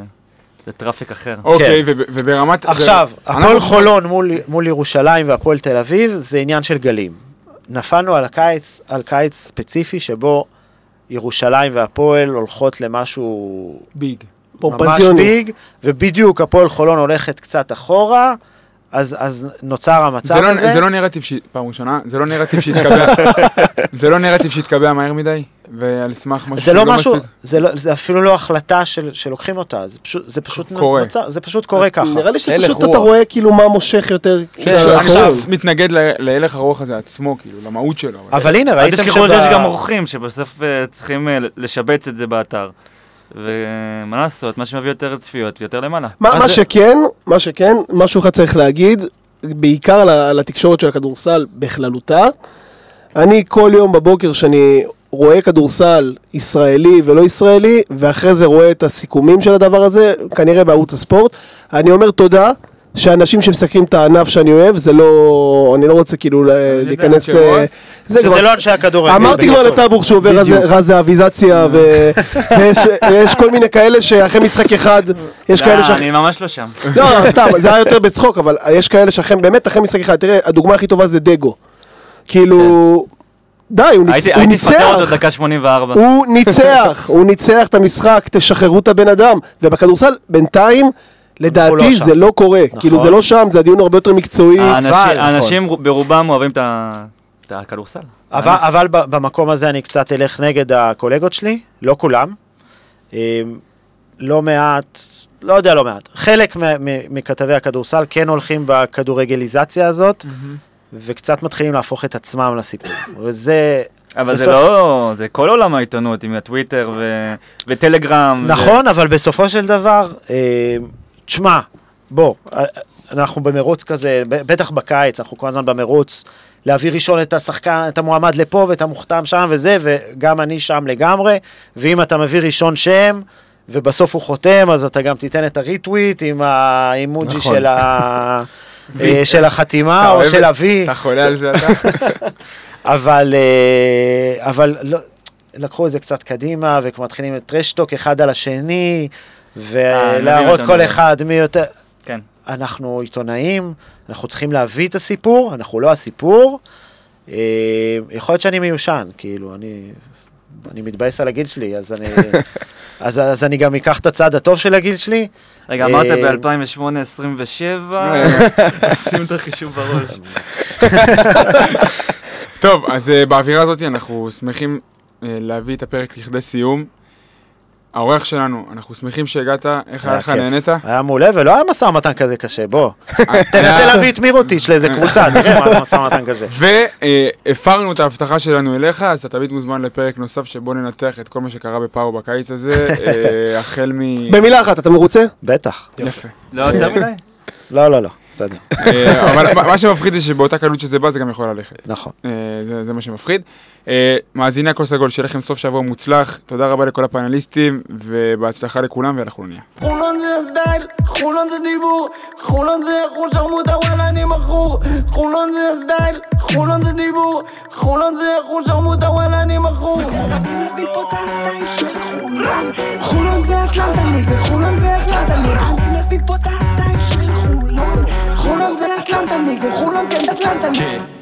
זה traffic אחר. אוקיי, וב- וברמת... עכשיו, הפועל חולון מול, מול ירושלים והפועל תל אביב זה עניין של גלים. נפלנו על הקיץ, על קיץ ספציפי שבו ירושלים והפועל הולכות למשהו ביג. ממש פומפזיוני. ביג, ובדיוק הפועל חולון הולכת קצת אחורה, אז, אז נוצר המצב זה לא, הזה. זה לא נרטיב ש... פעם ראשונה, זה לא נרטיב שהתקבע, זה לא נרטיב שהתקבע מהר מדי, ועל סמך משהו זה לא שהוא משהו, מספיק- זה, לא, זה אפילו לא החלטה של, שלוקחים אותה, זה פשוט, זה פשוט קורה. נוצר, זה פשוט קורה ככה. נראה לי שפשוט אתה. רואה כאילו מה מושך יותר. אני לאחרים. פשוט מתנגד ל- להלך הרוח הזה עצמו, כאילו, למהות שלו. אבל הנה, אל ראיתם תשכחו שב- שיש גם אורחים שבסוף אה, צריכים אה, לשבץ את זה באתר. ומה לעשות, מה שמביא יותר צפיות ויותר למעלה. מה מה זה- שכן, מה שכן, משהו אחד צריך להגיד, בעיקר ל- לתקשורת של הכדורסל בכללותה. אני כל יום בבוקר שאני רואה כדורסל ישראלי ולא ישראלי, ואחרי זה רואה את הסיכומים של הדבר הזה, כנראה בערוץ הספורט, אני אומר תודה. שאנשים שמסקרים את הענף שאני אוהב, זה לא... אני לא רוצה כאילו להיכנס... אנשי אה? זה שזה כבר- לא אנשי הכדורגל. אמרתי כבר. לטאבוך שהוא עובר ו- ויש כל מיני כאלה שאחרי משחק אחד, יש כאלה לא, שאחרי... אני ממש לא שם. לא, לא, סתם, זה היה יותר בצחוק, אבל יש כאלה שאחרי, באמת אחרי משחק אחד, תראה, הדוגמה הכי טובה זה דגו. כאילו, די, הוא ניצ- הייתי הוא הייתי מפטר אותו ניצח. דקה 84. הוא ניצח, הוא ניצח את המשחק, תשחררו את הבן אדם. ובכדורסל, בינתיים, לדעתי שם. זה לא קורה. נכון. כאילו, זה לא שם, זה הדיון הרבה יותר מקצועי. האנשים- אבל- האנשים ברובם אוהבים את ה- את הכדורסל. אבל, במקום הזה אני קצת אלך נגד הקולגות שלי, לא כולם. אמ, לא מעט, לא יודע לא מעט, חלק מ- מ- מכתבי הכדורסל כן הולכים בכדורגליזציה הזאת, וקצת מתחילים להפוך את עצמם לסיפור. וזה... אבל זה בסוף- לא, זה כל עולם העיתונות עם הטוויטר ו- וטלגרם. ו- נכון, אבל בסופו של דבר, אה, תשמע, בוא, אה, אנחנו במרוץ כזה, בטח בקיץ, אנחנו כל הזמן במרוץ, להביא ראשון את השחקן, את המועמד לפה ואת המוכתם שם וזה, וגם אני שם לגמרי, ואם אתה מביא ראשון שם, ובסוף הוא חותם, אז אתה גם תיתן את הריטוויט עם האימוג'י נכון. של, ה... אה, של החתימה, או של את- אבי. אתה חולה על זה אתה? אבל, אה, אבל לא, לקחו את זה קצת קדימה, ומתחילים טרשטוק אחד על השני, ולהראות אתה כל. אחד מי יותר... כן. אנחנו עיתונאים, אנחנו צריכים להביא את הסיפור, אנחנו לא הסיפור. אה, יכול להיות שאני מיושן, כאילו, אני אני מתבאס על הגיל שלי, אז אני, אז, אז אני גם אקח את הצד הטוב של הגיל שלי. רגע, אמרת אה, ב-2008 27, שים את החישוב בראש. טוב, אז אה, באווירה הזאת אנחנו שמחים אה, להביא את הפרק לכדי סיום. האורח שלנו, אנחנו שמחים שהגעת, איך היה לך. נהנית? היה מעולה, ולא היה משא ומתן כזה קשה, בוא. תנסה להביא את מירוטיץ' לאיזה קבוצה, נראה מה זה משא ומתן כזה. והפרנו את ההבטחה שלנו אליך, אז אתה תמיד מוזמן לפרק נוסף שבו ננתח את כל מה שקרה בפאו בקיץ הזה, אה, החל מ... במילה אחת, אתה מרוצה? בטח. יפה. לא יותר מדי? לא, לא, לא, בסדר. אה, אבל מה- שמפחיד זה שבאותה קלות שזה בא זה גם יכול ללכת. נכון. אה, זה מה שמפחיד. אה, מאזיני הכל סגול, שיהיה לכם סוף שבוע מוצלח. תודה רבה לכל הפאנליסטים, ובהצלחה לכולם, ואנחנו נהיה. חולון זה הסטייל, חולון זה דיבור, חולון זה אחוז שרמוטה וואלה אני מכור. חולון זה הסטייל, חולון זה דיבור, חולון זה אחוז שרמוטה וואלה אני מכור. אם נביא פה את הסטייל של חולון. חולון זה אטלנטה נגד חולון זה רק אם נביא פה את הסטייל של חולון. חולון זה אטלנטה נגד חולון כן אטלנטה נגד